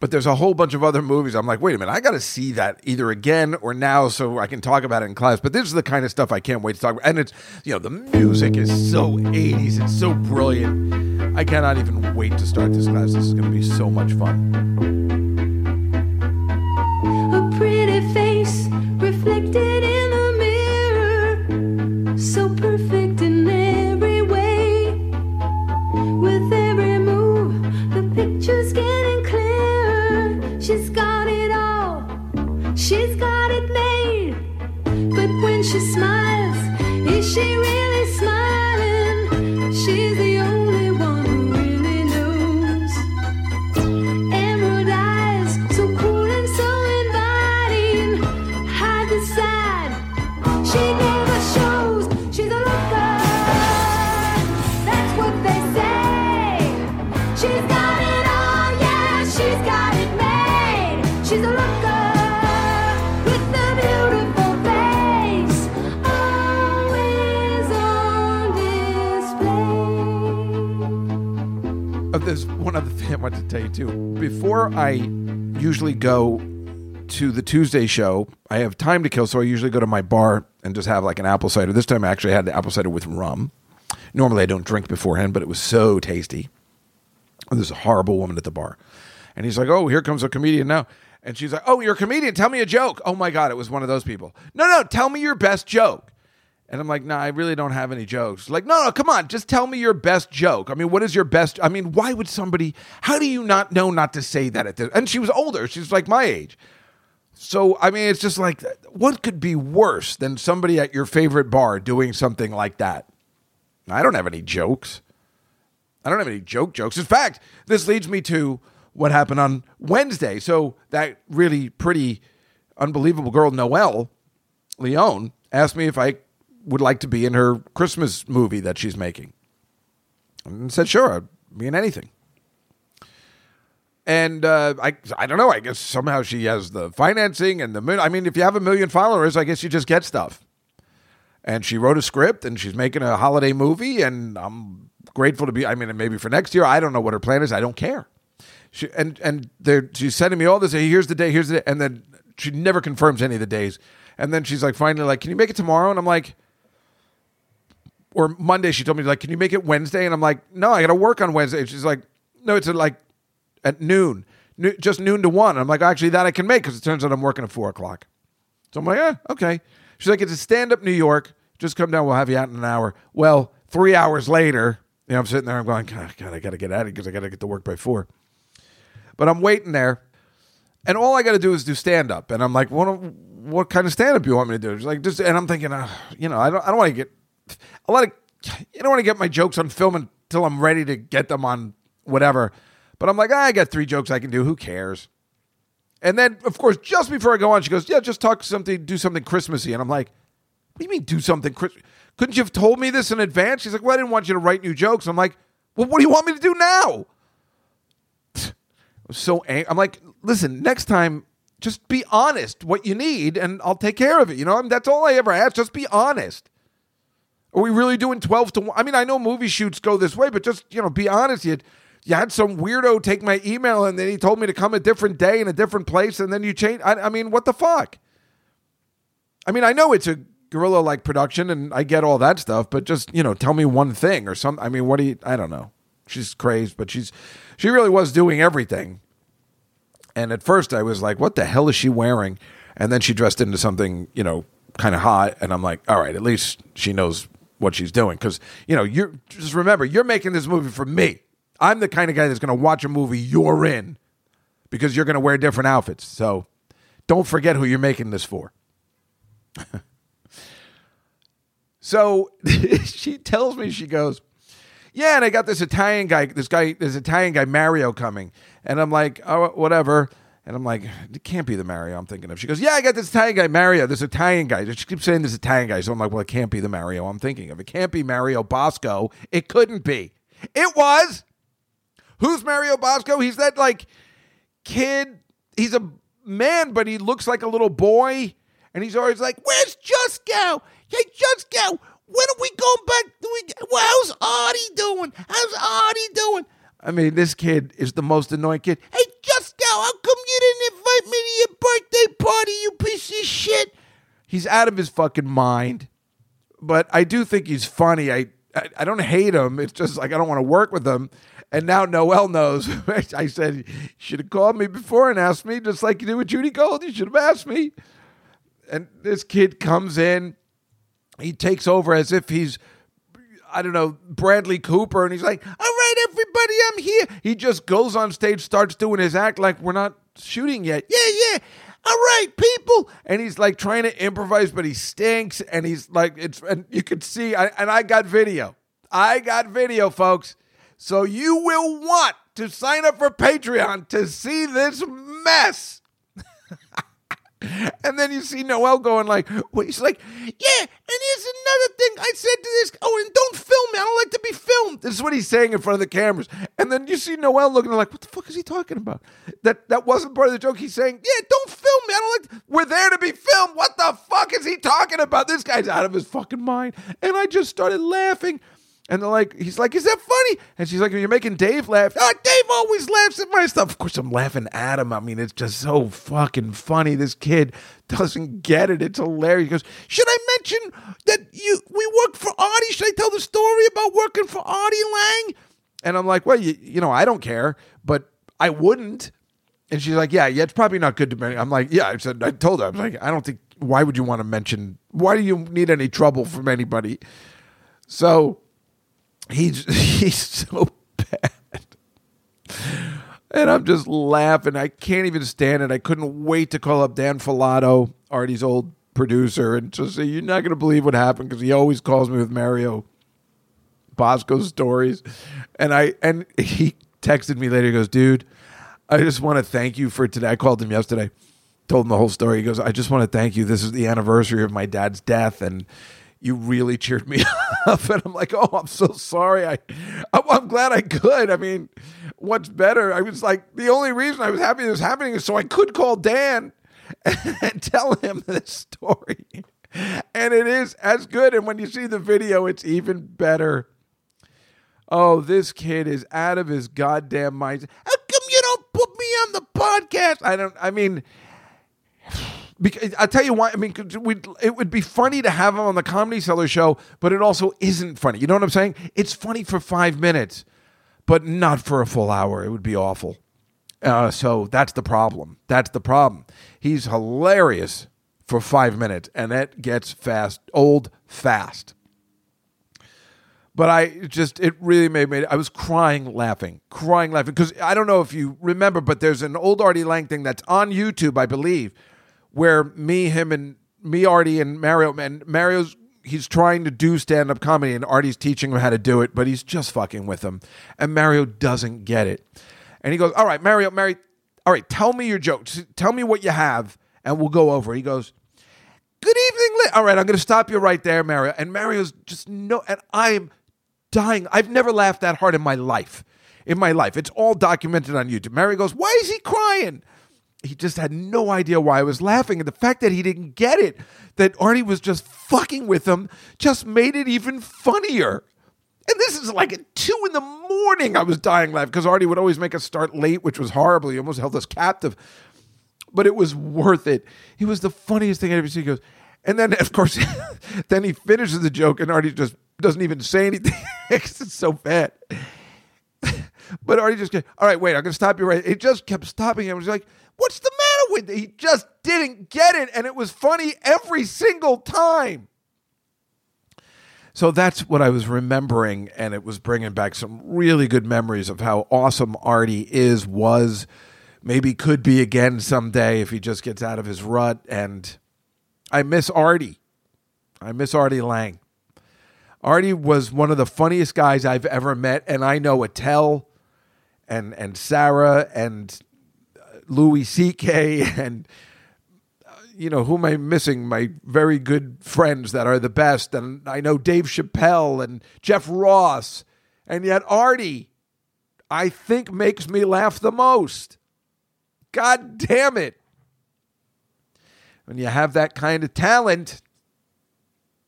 But there's a whole bunch of other movies. I'm like, wait a minute, I got to see that either again or now so I can talk about it in class. But this is the kind of stuff I can't wait to talk about. And it's, you know, the music is so 80s, it's so brilliant. I cannot even wait to start this class. This is going to be so much fun. I usually go to the Tuesday show, I have time to kill, so I usually go to my bar and just have like an apple cider. This time I actually had the apple cider with rum. Normally I don't drink beforehand, but it was so tasty. And there's a horrible woman at the bar. And he's like, Oh, here comes a comedian now. And she's like, Oh, you're a comedian. Tell me a joke. Oh my God, it was one of those people. No, no, tell me your best joke. And I'm like, no, nah, I really don't have any jokes. Like, no, no, come on, just tell me your best joke. I mean, what is your best? I mean, why would somebody? How do you not know not to say that at this? And she was older. She's like my age. So I mean, it's just like, what could be worse than somebody at your favorite bar doing something like that? I don't have any jokes. I don't have any joke jokes. In fact, this leads me to what happened on Wednesday. So that really pretty, unbelievable girl, Noelle Leone, asked me if I would like to be in her Christmas movie that she's making. And said, sure, I'd be in anything. And uh, I, I don't know. I guess somehow she has the financing and the. I mean, if you have a million followers, I guess you just get stuff. And she wrote a script, and she's making a holiday movie, and I'm grateful to be. I mean, maybe for next year, I don't know what her plan is. I don't care. She and and they're, she's sending me all this. Hey, here's the day. Here's the day, and then she never confirms any of the days. And then she's like, finally, like, can you make it tomorrow? And I'm like, or Monday, she told me like, can you make it Wednesday? And I'm like, no, I got to work on Wednesday. She's like, no, it's at like at noon, no, just noon to one. And I'm like, actually, that I can make because it turns out I'm working at four o'clock. So I'm like, yeah, okay. She's like, it's a stand up New York. Just come down. We'll have you out in an hour. Well, three hours later, you know, I'm sitting there. I'm going, God, God I got to get out of here because I got to get to work by four. But I'm waiting there, and all I got to do is do stand up. And I'm like, what? What kind of stand up you want me to do? She's like, just. And I'm thinking, uh, you know, I don't. I don't want to get a lot of. You don't want to get my jokes on film until I'm ready to get them on whatever. But I'm like, ah, I got three jokes I can do. Who cares? And then, of course, just before I go on, she goes, "Yeah, just talk something, do something Christmassy." And I'm like, "What do you mean, do something Christmas? Couldn't you have told me this in advance?" She's like, "Well, I didn't want you to write new jokes." I'm like, "Well, what do you want me to do now?" <sighs> I was so angry. I'm like, "Listen, next time, just be honest. What you need, and I'll take care of it." You know, I mean, that's all I ever ask. Just be honest. Are we really doing 12 to 1? I mean, I know movie shoots go this way, but just, you know, be honest. You, you had some weirdo take my email and then he told me to come a different day in a different place and then you change. I, I mean, what the fuck? I mean, I know it's a guerrilla like production and I get all that stuff, but just, you know, tell me one thing or something. I mean, what do you, I don't know. She's crazed, but she's, she really was doing everything. And at first I was like, what the hell is she wearing? And then she dressed into something, you know, kind of hot. And I'm like, all right, at least she knows what she's doing. Because, you know, you're just remember, you're making this movie for me. I'm the kind of guy that's going to watch a movie you're in because you're going to wear different outfits. So don't forget who you're making this for. <laughs> so <laughs> she tells me, she goes, yeah, and I got this Italian guy, this guy, this Italian guy, Mario, coming. And I'm like, oh, whatever. And I'm like, it can't be the Mario I'm thinking of. She goes, yeah, I got this Italian guy, Mario, this Italian guy. She keeps saying this Italian guy. So I'm like, well, it can't be the Mario I'm thinking of. It can't be Mario Bosco. It couldn't be. It was. Who's Mario Bosco? He's that like kid. He's a man, but he looks like a little boy. And he's always like, where's Juskow? Hey, Juskow, when are we going back? Well, how's Artie doing? How's Artie doing? I mean, this kid is the most annoying kid. Hey, Juskow, how come you didn't invite me to your birthday party, you piece of shit? He's out of his fucking mind. But I do think he's funny. I, I, I don't hate him. It's just like I don't want to work with him. And now Noelle knows. <laughs> I said, you should have called me before and asked me, just like you did with Judy Gold. You should have asked me. And this kid comes in. He takes over as if he's, I don't know, Bradley Cooper. And he's like, all right, everybody, I'm here. He just goes on stage, starts doing his act like we're not shooting yet. Yeah, yeah. All right, people. And he's like trying to improvise, but he stinks. And he's like, it's, and you can see, I, and I got video. I got video, folks. So you will want to sign up for Patreon to see this mess. <laughs> and then you see Noelle going like, well, he's like, yeah, and here's another thing I said to this. Oh, and don't film me. I don't like to be filmed. This is what he's saying in front of the cameras. And then you see Noelle looking like, what the fuck is he talking about? That that wasn't part of the joke. He's saying, yeah, don't film me. I don't like. To- We're there to be filmed. What the fuck is he talking about? This guy's out of his fucking mind. And I just started laughing. And they're like, he's like, is that funny? And she's like, you're making Dave laugh. Oh, Dave always laughs at my stuff. Of course, I'm laughing at him. I mean, it's just so fucking funny. This kid <laughs> doesn't get it. It's hilarious. He goes, should I mention that you we work for Artie? Should I tell the story about working for Artie Lange? And I'm like, well, you, you know, I don't care, but I wouldn't. And she's like, yeah, yeah, it's probably not good to mention. I'm like, yeah, I said, I told her, I was like, I don't think, why would you want to mention, why do you need any trouble from anybody? So he's, <laughs> he's so bad. And I'm just laughing. I can't even stand it. I couldn't wait to call up Dan Filato, Artie's old producer, and just say, You're not going to believe what happened because he always calls me with Mario Bosco stories. And I and he texted me later. He goes, Dude, I just want to thank you for today. I called him yesterday, told him the whole story. He goes, I just want to thank you. This is the anniversary of my dad's death. And you really cheered me <laughs> up. And I'm like, oh, I'm so sorry. I, I'm, glad I could. I mean, what's better? I was like, the only reason I was happy this was happening is so I could call Dan <laughs> and tell him this story. And it is as good. And when you see the video, it's even better. Oh, this kid is out of his goddamn mind. How come you don't put me on the podcast? I don't, I mean, because I'll tell you why. I mean, it would be funny to have him on the Comedy Cellar show, but it also isn't funny. You know what I'm saying? It's funny for five minutes, but not for a full hour. It would be awful. Uh, so that's the problem. That's the problem. He's hilarious for five minutes, and it gets fast, old fast. But I just, it really made me, I was crying laughing, crying laughing. Because I don't know if you remember, but there's an old Artie Lange thing that's on YouTube, I believe, where me, him, and me, Artie, and Mario, and Mario's, he's trying to do stand up comedy, and Artie's teaching him how to do it, but he's just fucking with him. And Mario doesn't get it. And he goes, All right, Mario, Mary, all right, tell me your jokes. Tell me what you have, and we'll go over. He goes, Good evening. Li-. All right, I'm going to stop you right there, Mario. And Mario's just no, and I'm dying. I've never laughed that hard in my life. In my life, it's all documented on YouTube. Mario goes, "Why is he crying?" He just had no idea why I was laughing, and the fact that he didn't get it, that Artie was just fucking with him, just made it even funnier. And this is like at two in the morning. I was dying laughing because Artie would always make us start late, which was horrible. He almost held us captive but it was worth it. He was the funniest thing I ever seen. He goes, and then of course, <laughs> then he finishes the joke, and Artie just doesn't even say anything. <laughs> it's so bad. <laughs> but Artie just goes, all right, wait, I'm gonna stop you right. It just kept stopping him. Was like, what's the matter with it? He just didn't get it, and it was funny every single time. So that's what I was remembering, and it was bringing back some really good memories of how awesome Artie is, was, maybe could be again someday if he just gets out of his rut. And I miss Artie. I miss Artie Lange. Artie was one of the funniest guys I've ever met, and I know Attell and and Sarah and Louis C.K. <laughs> and you know who am I missing? My very good friends that are the best, and I know Dave Chappelle and Jeff Ross, and yet Artie, I think makes me laugh the most. God damn it! When you have that kind of talent,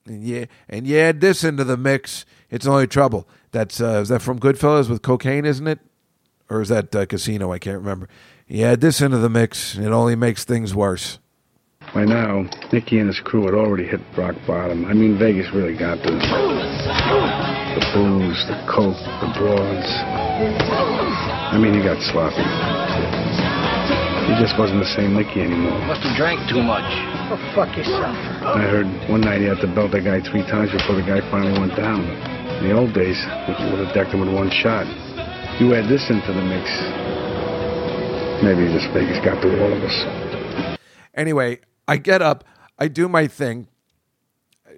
and you and you add this into the mix, it's only trouble. That's uh, is that from Goodfellas with cocaine, isn't it? Or is that uh, Casino? I can't remember. You add this into the mix, it only makes things worse. By now, Nicky and his crew had already hit rock bottom. I mean, Vegas really got them. The booze, the coke, the broads. I mean, he got sloppy. He just wasn't the same Nicky anymore. Must have drank too much. Go fuck yourself. I heard one night he had to belt a guy three times before the guy finally went down. In the old days, we would have decked him with one shot. You add this into the mix, maybe this Vegas got through all of us. Anyway, I get up, I do my thing.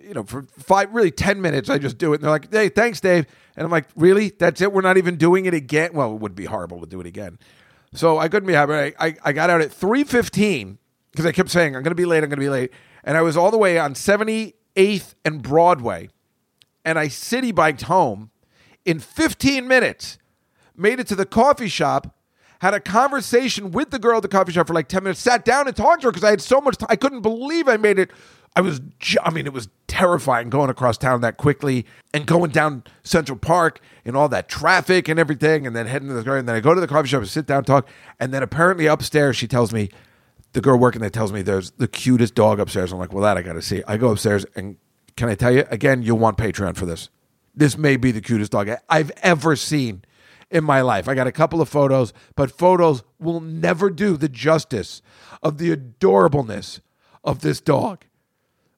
You know, for five, really 10 minutes, I just do it. And they're like, hey, thanks, Dave. And I'm like, really? That's it? We're not even doing it again? Well, it would be horrible to do it again. So I couldn't be happy. I, I, I got out at 3.15 because I kept saying, I'm going to be late, I'm going to be late. And I was all the way on 78th and Broadway. And I city biked home in 15 minutes, made it to the coffee shop, had a conversation with the girl at the coffee shop for like 10 minutes, sat down and talked to her because I had so much time. I couldn't believe I made it I was, I mean, it was terrifying going across town that quickly and going down Central Park and all that traffic and everything, and then heading to the car. And then I go to the coffee shop and sit down, talk, and then apparently upstairs she tells me, the girl working there tells me there's the cutest dog upstairs. I'm like, well, that I got to see. I go upstairs and can I tell you again? You'll want Patreon for this. This may be the cutest dog I've ever seen in my life. I got a couple of photos, but photos will never do the justice of the adorableness of this dog.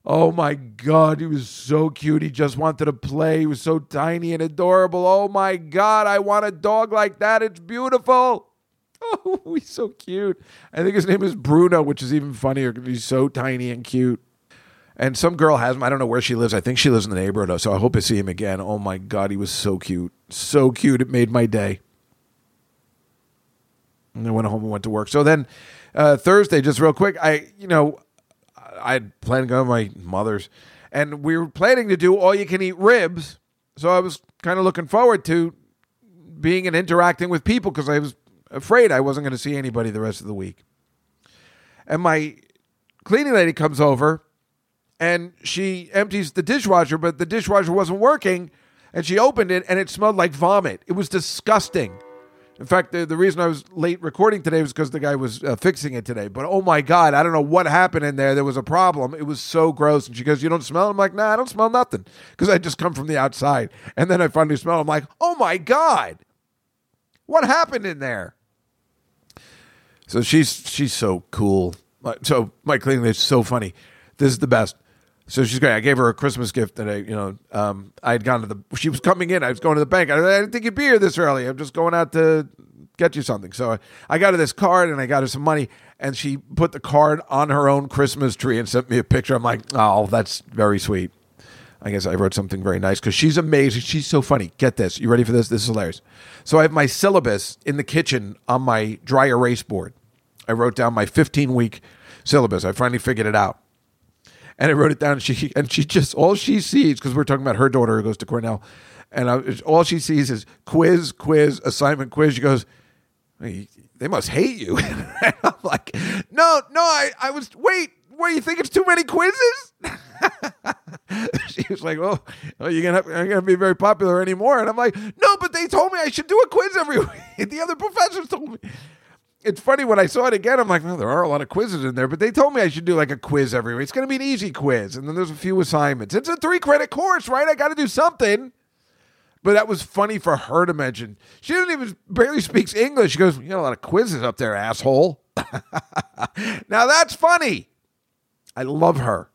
Oh my God, he was so cute. He just wanted to play. He was so tiny and adorable. Oh my God, I want a dog like that. It's beautiful. <laughs> Oh, he's so cute. I think his name is Bruno, which is even funnier because he's so tiny and cute. And some girl has him. I don't know where she lives. I think she lives in the neighborhood, so I hope I see him again. Oh my God, he was so cute. So cute. It made my day. And I went home and went to work. So then uh, Thursday, just real quick, I, you know, I had planned to go to my mother's, and we were planning to do all you can eat ribs. So I was kind of looking forward to being and interacting with people because I was afraid I wasn't going to see anybody the rest of the week. And my cleaning lady comes over and she empties the dishwasher, but the dishwasher wasn't working. And she opened it and it smelled like vomit. It was disgusting. In fact, the, the reason I was late recording today was because the guy was uh, fixing it today. But oh my God, I don't know what happened in there. There was a problem. It was so gross. And she goes, You don't smell? I'm like, Nah, I don't smell nothing because I just come from the outside. And then I finally smell. I'm like, Oh my God, what happened in there? So she's she's so cool. So my cleaning is so funny. This is the best. So she's great. I gave her a Christmas gift that I, you know, um, I had gone to the. She was coming in. I was going to the bank. I, I didn't think you'd be here this early. I'm just going out to get you something. So I, I got her this card and I got her some money. And she put the card on her own Christmas tree and sent me a picture. I'm like, oh, that's very sweet. I guess I wrote something very nice because she's amazing. She's so funny. Get this. You ready for this? This is hilarious. So I have my syllabus in the kitchen on my dry erase board. I wrote down my 15 week syllabus. I finally figured it out. And I wrote it down. And she and she just all she sees because we're talking about her daughter who goes to Cornell, and I, all she sees is quiz, quiz, assignment, quiz. She goes, "Hey, "They must hate you." <laughs> and I'm like, "No, no, I, I was wait." What you think? It's too many quizzes. <laughs> she was like, "Oh, well, you're gonna you're gonna be very popular anymore." And I'm like, "No, but they told me I should do a quiz every <laughs> week. The other professors told me." It's funny when I saw it again. I'm like, "No, there are a lot of quizzes in there," but they told me I should do like a quiz every week. It's gonna be an easy quiz, and then there's a few assignments. It's a three credit course, right? I got to do something. But that was funny for her to mention. She didn't even barely speaks English. She goes, "You got a lot of quizzes up there, asshole." <laughs> now that's funny. I love her.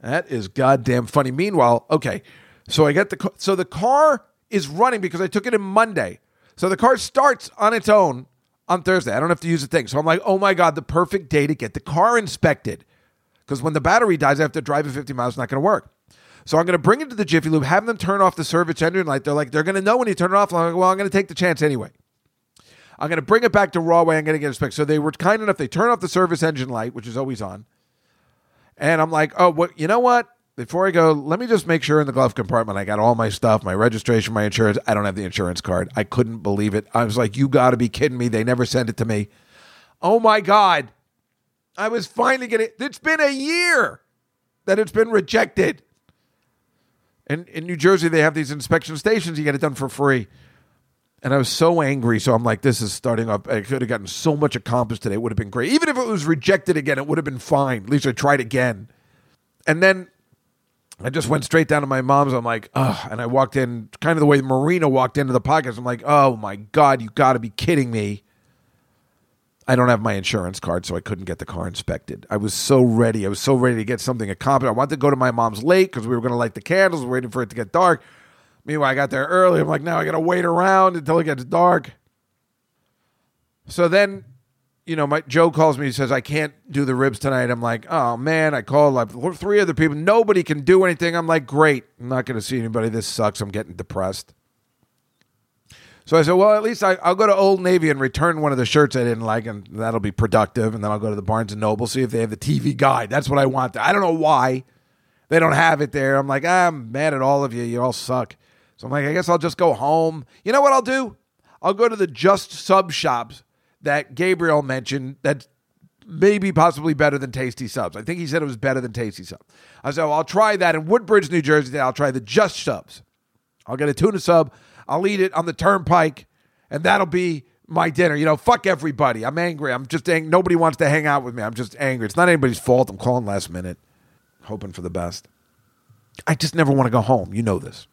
That is goddamn funny. Meanwhile, okay, so I get the so the car is running because I took it in Monday. So the car starts on its own on Thursday. I don't have to use a thing. So I'm like, oh my god, the perfect day to get the car inspected. Because when the battery dies, I have to drive it 50 miles. It's not going to work. So I'm going to bring it to the Jiffy Lube, have them turn off the service engine light. They're like, they're going to know when you turn it off. I'm like, well, I'm going to take the chance anyway. I'm going to bring it back to Rahway. I'm going to get inspected. So they were kind enough. They turn off the service engine light, which is always on. And I'm like, oh, what? You know what? Before I go, let me just make sure in the glove compartment I got all my stuff, my registration, my insurance. I don't have the insurance card. I couldn't believe it. I was like, you got to be kidding me. They never sent it to me. Oh my God. I was finally getting it. It's been a year that it's been rejected. And in New Jersey, they have these inspection stations. You get it done for free. And I was so angry. So I'm like, this is starting up. I could have gotten so much accomplished today. It would have been great. Even if it was rejected again, it would have been fine. At least I tried again. And then I just went straight down to my mom's. I'm like, oh, and I walked in kind of the way Marina walked into the podcast. I'm like, oh my God, you got to be kidding me. I don't have my insurance card, so I couldn't get the car inspected. I was so ready. I was so ready to get something accomplished. I wanted to go to my mom's late because we were going to light the candles, waiting for it to get dark. Meanwhile, I got there early. I'm like, now I got to wait around until it gets dark. So then, you know, my Joe calls me. He says I can't do the ribs tonight. I'm like, oh man. I called like three other people. Nobody can do anything. I'm like, great. I'm not going to see anybody. This sucks. I'm getting depressed. So I said, well, at least I, I'll go to Old Navy and return one of the shirts I didn't like, and that'll be productive. And then I'll go to the Barnes and Noble see if they have the TV guide. That's what I want. I don't know why they don't have it there. I'm like, ah, I'm mad at all of you. You all suck. So I'm like, I guess I'll just go home. You know what I'll do? I'll go to the Just Sub shops that Gabriel mentioned that maybe possibly better than Tasty Subs. I think he said it was better than Tasty Subs. I said, well, I'll try that in Woodbridge, New Jersey. I'll try the Just Subs. I'll get a tuna sub. I'll eat it on the turnpike, and that'll be my dinner. You know, fuck everybody. I'm angry. I'm just angry. Nobody wants to hang out with me. I'm just angry. It's not anybody's fault. I'm calling last minute, hoping for the best. I just never want to go home. You know this.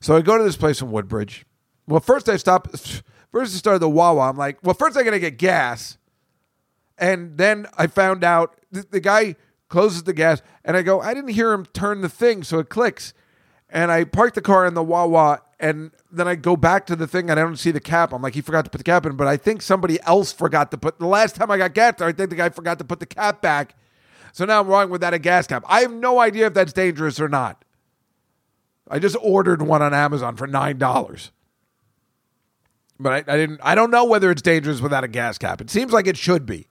So I go to this place in Woodbridge. Well, first I stop. First I started the Wawa. I'm like, well, first I got to get gas. And then I found out th- the guy closes the gas, and I go, I didn't hear him turn the thing, so it clicks. And I park the car in the Wawa, and then I go back to the thing, and I don't see the cap. I'm like, he forgot to put the cap in, but I think somebody else forgot to put. The last time I got gas there, I think the guy forgot to put the cap back. So now I'm wrong without a gas cap. I have no idea if that's dangerous or not. I just ordered one on Amazon for nine dollars. But I, I didn't I don't know whether it's dangerous without a gas cap. It seems like it should be.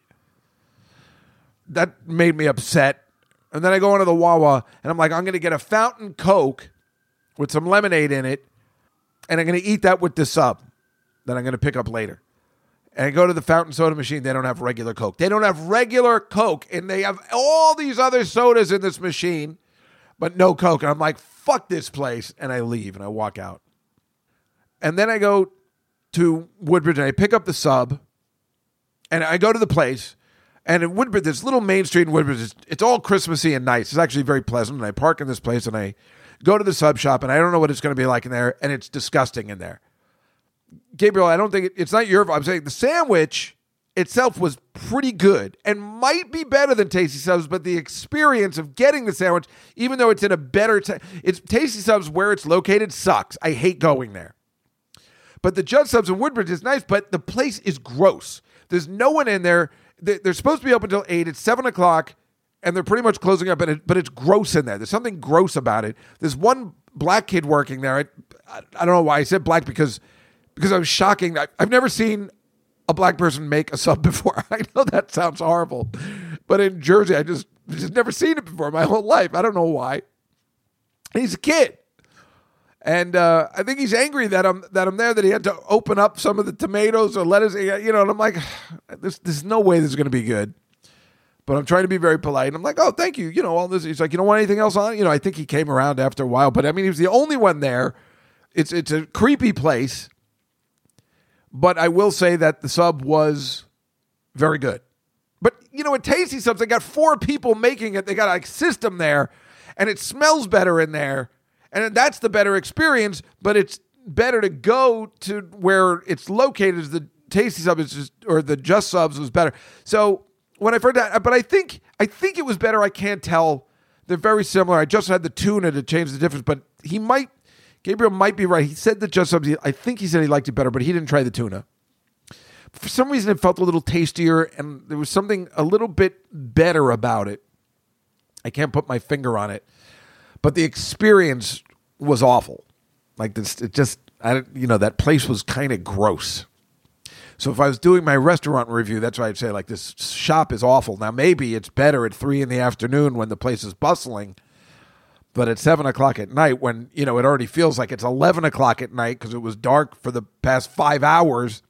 That made me upset. And then I go into the Wawa and I'm like, I'm gonna get a fountain Coke with some lemonade in it, and I'm gonna eat that with the sub that I'm gonna pick up later. And I go to the fountain soda machine. They don't have regular Coke. They don't have regular Coke, and they have all these other sodas in this machine, but no Coke. And I'm like, fuck this place. And I leave and I walk out. And then I go to Woodbridge and I pick up the sub and I go to the place. And in Woodbridge, this little main street in Woodbridge, it's, it's all Christmassy and nice. It's actually very pleasant. And I park in this place and I go to the sub shop and I don't know what it's going to be like in there. And it's disgusting in there. Gabriel, I don't think it, it's not your fault. I'm saying the sandwich itself was pretty good and might be better than Tasty Subs, but the experience of getting the sandwich, even though it's in a better, it's Tasty Subs where it's located sucks. I hate going there. But the Just Subs in Woodbridge is nice, but the place is gross. There's no one in there. They- They're supposed to be open until eight. It's seven o'clock, and they're pretty much closing up. And but it's gross in there. There's something gross about it. There's one black kid working there. I, I, don't know why I said black because because I was shocking. I've never seen a black person make a sub <laughs> before. I know that sounds horrible, but in Jersey, I just just never seen it before my whole life. I don't know why. He's a kid. And uh, I think he's angry that I'm that I'm there. That he had to open up some of the tomatoes or lettuce, you know. And I'm like, <sighs> there's there's no way this is going to be good. But I'm trying to be very polite. And I'm like, oh, thank you. You know, all this. He's like, you don't want anything else on? You know, I think he came around after a while. But I mean, he was the only one there. It's it's a creepy place. But I will say that the sub was very good. But you know, at Tasty Subs, they got four people making it. They got a system there, and it smells better in there, and that's the better experience. But it's better to go to where it's located. The Tasty Sub is just, or the Just Subs was better. So when I heard that, but I think I think it was better. I can't tell. They're very similar. I just had the tuna to change the difference, but he might. Gabriel might be right. He said that Just Subs. I think he said he liked it better, but he didn't try the tuna for some reason it felt a little tastier and there was something a little bit better about it. I can't put my finger on it, but the experience was awful. Like this, it just, I, you know, that place was kind of gross. So if I was doing my restaurant review, that's why I'd say like this shop is awful. Now maybe it's better at three in the afternoon when the place is bustling, but at seven o'clock at night when you know it already feels like it's eleven o'clock at night because it was dark for the past five hours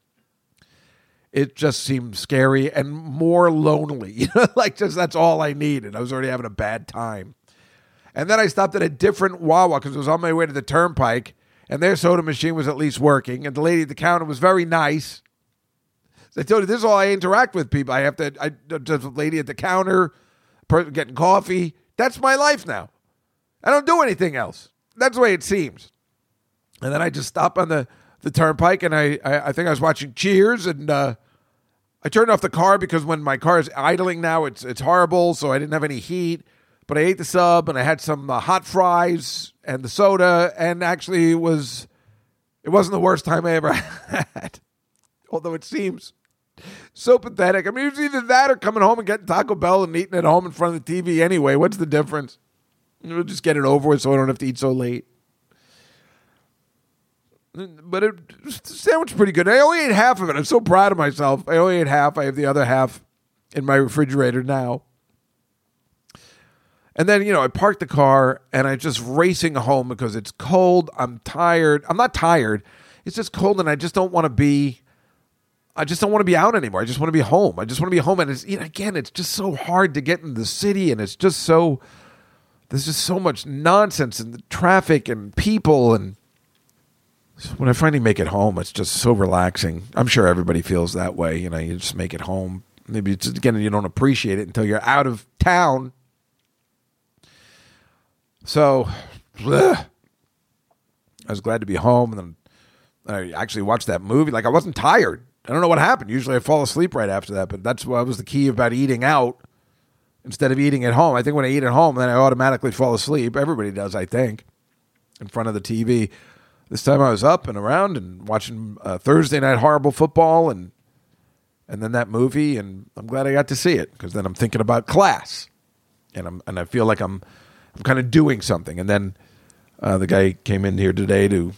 it just seemed scary and more lonely. You <laughs> know, like just that's all I needed. I was already having a bad time. And then I stopped at a different Wawa because it was on my way to the turnpike, and their soda machine was at least working, and the lady at the counter was very nice. So I told you this is all I interact with people. I have to, I just a lady at the counter, person getting coffee. That's my life now. I don't do anything else. That's the way it seems. And then I just stopped on the, the turnpike and I, I, I think I was watching Cheers and uh, I turned off the car because when my car is idling now, it's it's horrible. So I didn't have any heat. But I ate the sub and I had some uh, hot fries and the soda, and actually it was it wasn't the worst time I ever <laughs> had. Although it seems so pathetic. I mean, it was either that or coming home and getting Taco Bell and eating at home in front of the TV anyway. What's the difference? We'll just get it over with so I don't have to eat so late. But it, the sandwich pretty good. I only ate half of it. I'm so proud of myself. I only ate half. I have the other half in my refrigerator now. And then, you know, I parked the car and I'm just racing home because it's cold. I'm tired. I'm not tired. It's just cold and I just don't want to be I just don't want to be out anymore. I just want to be home. I just want to be home. And it's, you know, again, it's just so hard to get in the city and it's just so, there's just so much nonsense and traffic and people. And when I finally make it home, it's just so relaxing. I'm sure everybody feels that way. You know, you just make it home. Maybe it's, again, you don't appreciate it until you're out of town. So, bleh. I was glad to be home. And then I actually watched that movie. Like I wasn't tired. I don't know what happened. Usually I fall asleep right after that, but that's what was the key about eating out instead of eating at home. I think when I eat at home, then I automatically fall asleep. Everybody does, I think, in front of the TV. This time I was up and around and watching uh, Thursday night horrible football and and then that movie, and I'm glad I got to see it because then I'm thinking about class, and I'm and I feel like I'm Kind of doing something. And then uh, the guy came in here today to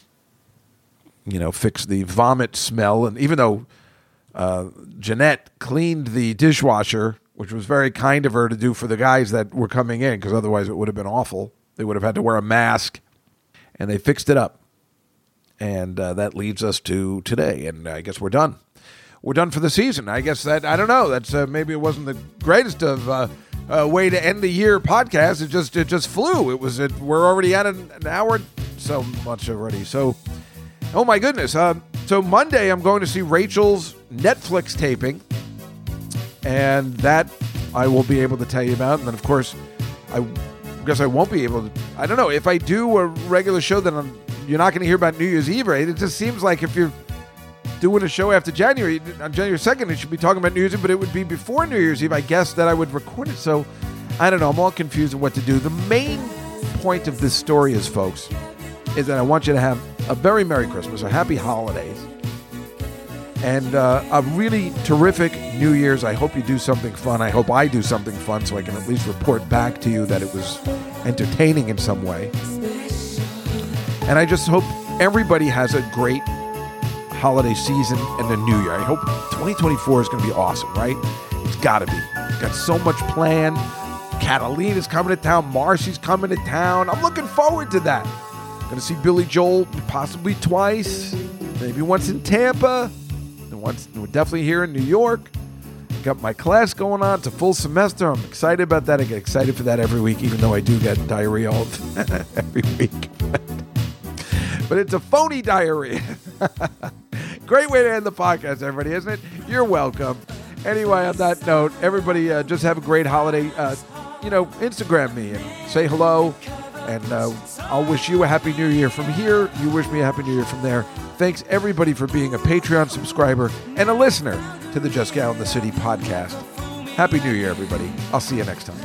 you know, fix the vomit smell. And even though uh, Jeanette cleaned the dishwasher, which was very kind of her to do for the guys that were coming in, because otherwise it would have been awful. They would have had to wear a mask, and they fixed it up. And uh, that leads us to today, and I guess we're done. We're done for the season. I guess that I don't know. That's uh, maybe it wasn't the greatest of uh, way to end the year podcast. It just it just flew. It was it, we're already at an, an hour so much already. So Oh my goodness! Uh, so Monday, I'm going to see Rachel's Netflix taping, and that I will be able to tell you about. And then, of course, I guess I won't be able to. I don't know if I do a regular show, then I'm, you're not going to hear about New Year's Eve, right? It just seems like if you're doing a show after January on January 2nd, it should be talking about New Year's Eve, but it would be before New Year's Eve. I guess that I would record it. So I don't know. I'm all confused on what to do. The main point of this story is, folks, is that I want you to have a very Merry Christmas, a Happy Holidays, and uh, a really terrific New Year's. I hope you do something fun. I hope I do something fun so I can at least report back to you that it was entertaining in some way. And I just hope everybody has a great holiday season and the new year. I hope 2024 is going to be awesome, right? It's got to be. Got so much planned. Catalina's coming to town. Marcy's coming to town. I'm looking forward to that. Going to see Billy Joel possibly twice, maybe once in Tampa, and once we're definitely here in New York. Got my class going on. It's a full semester. I'm excited about that. I get excited for that every week, even though I do get diarrhea <laughs> every week. But it's a phony diarrhea. <laughs> Great way to end the podcast, everybody, isn't it? You're welcome. Anyway, on that note, everybody uh, just have a great holiday. Uh, you know, Instagram me and say hello. And uh, I'll wish you a happy new year from here. You wish me a happy new year from there. Thanks everybody for being a Patreon subscriber and a listener to the Juskow in the City podcast. Happy New Year, everybody. I'll see you next time.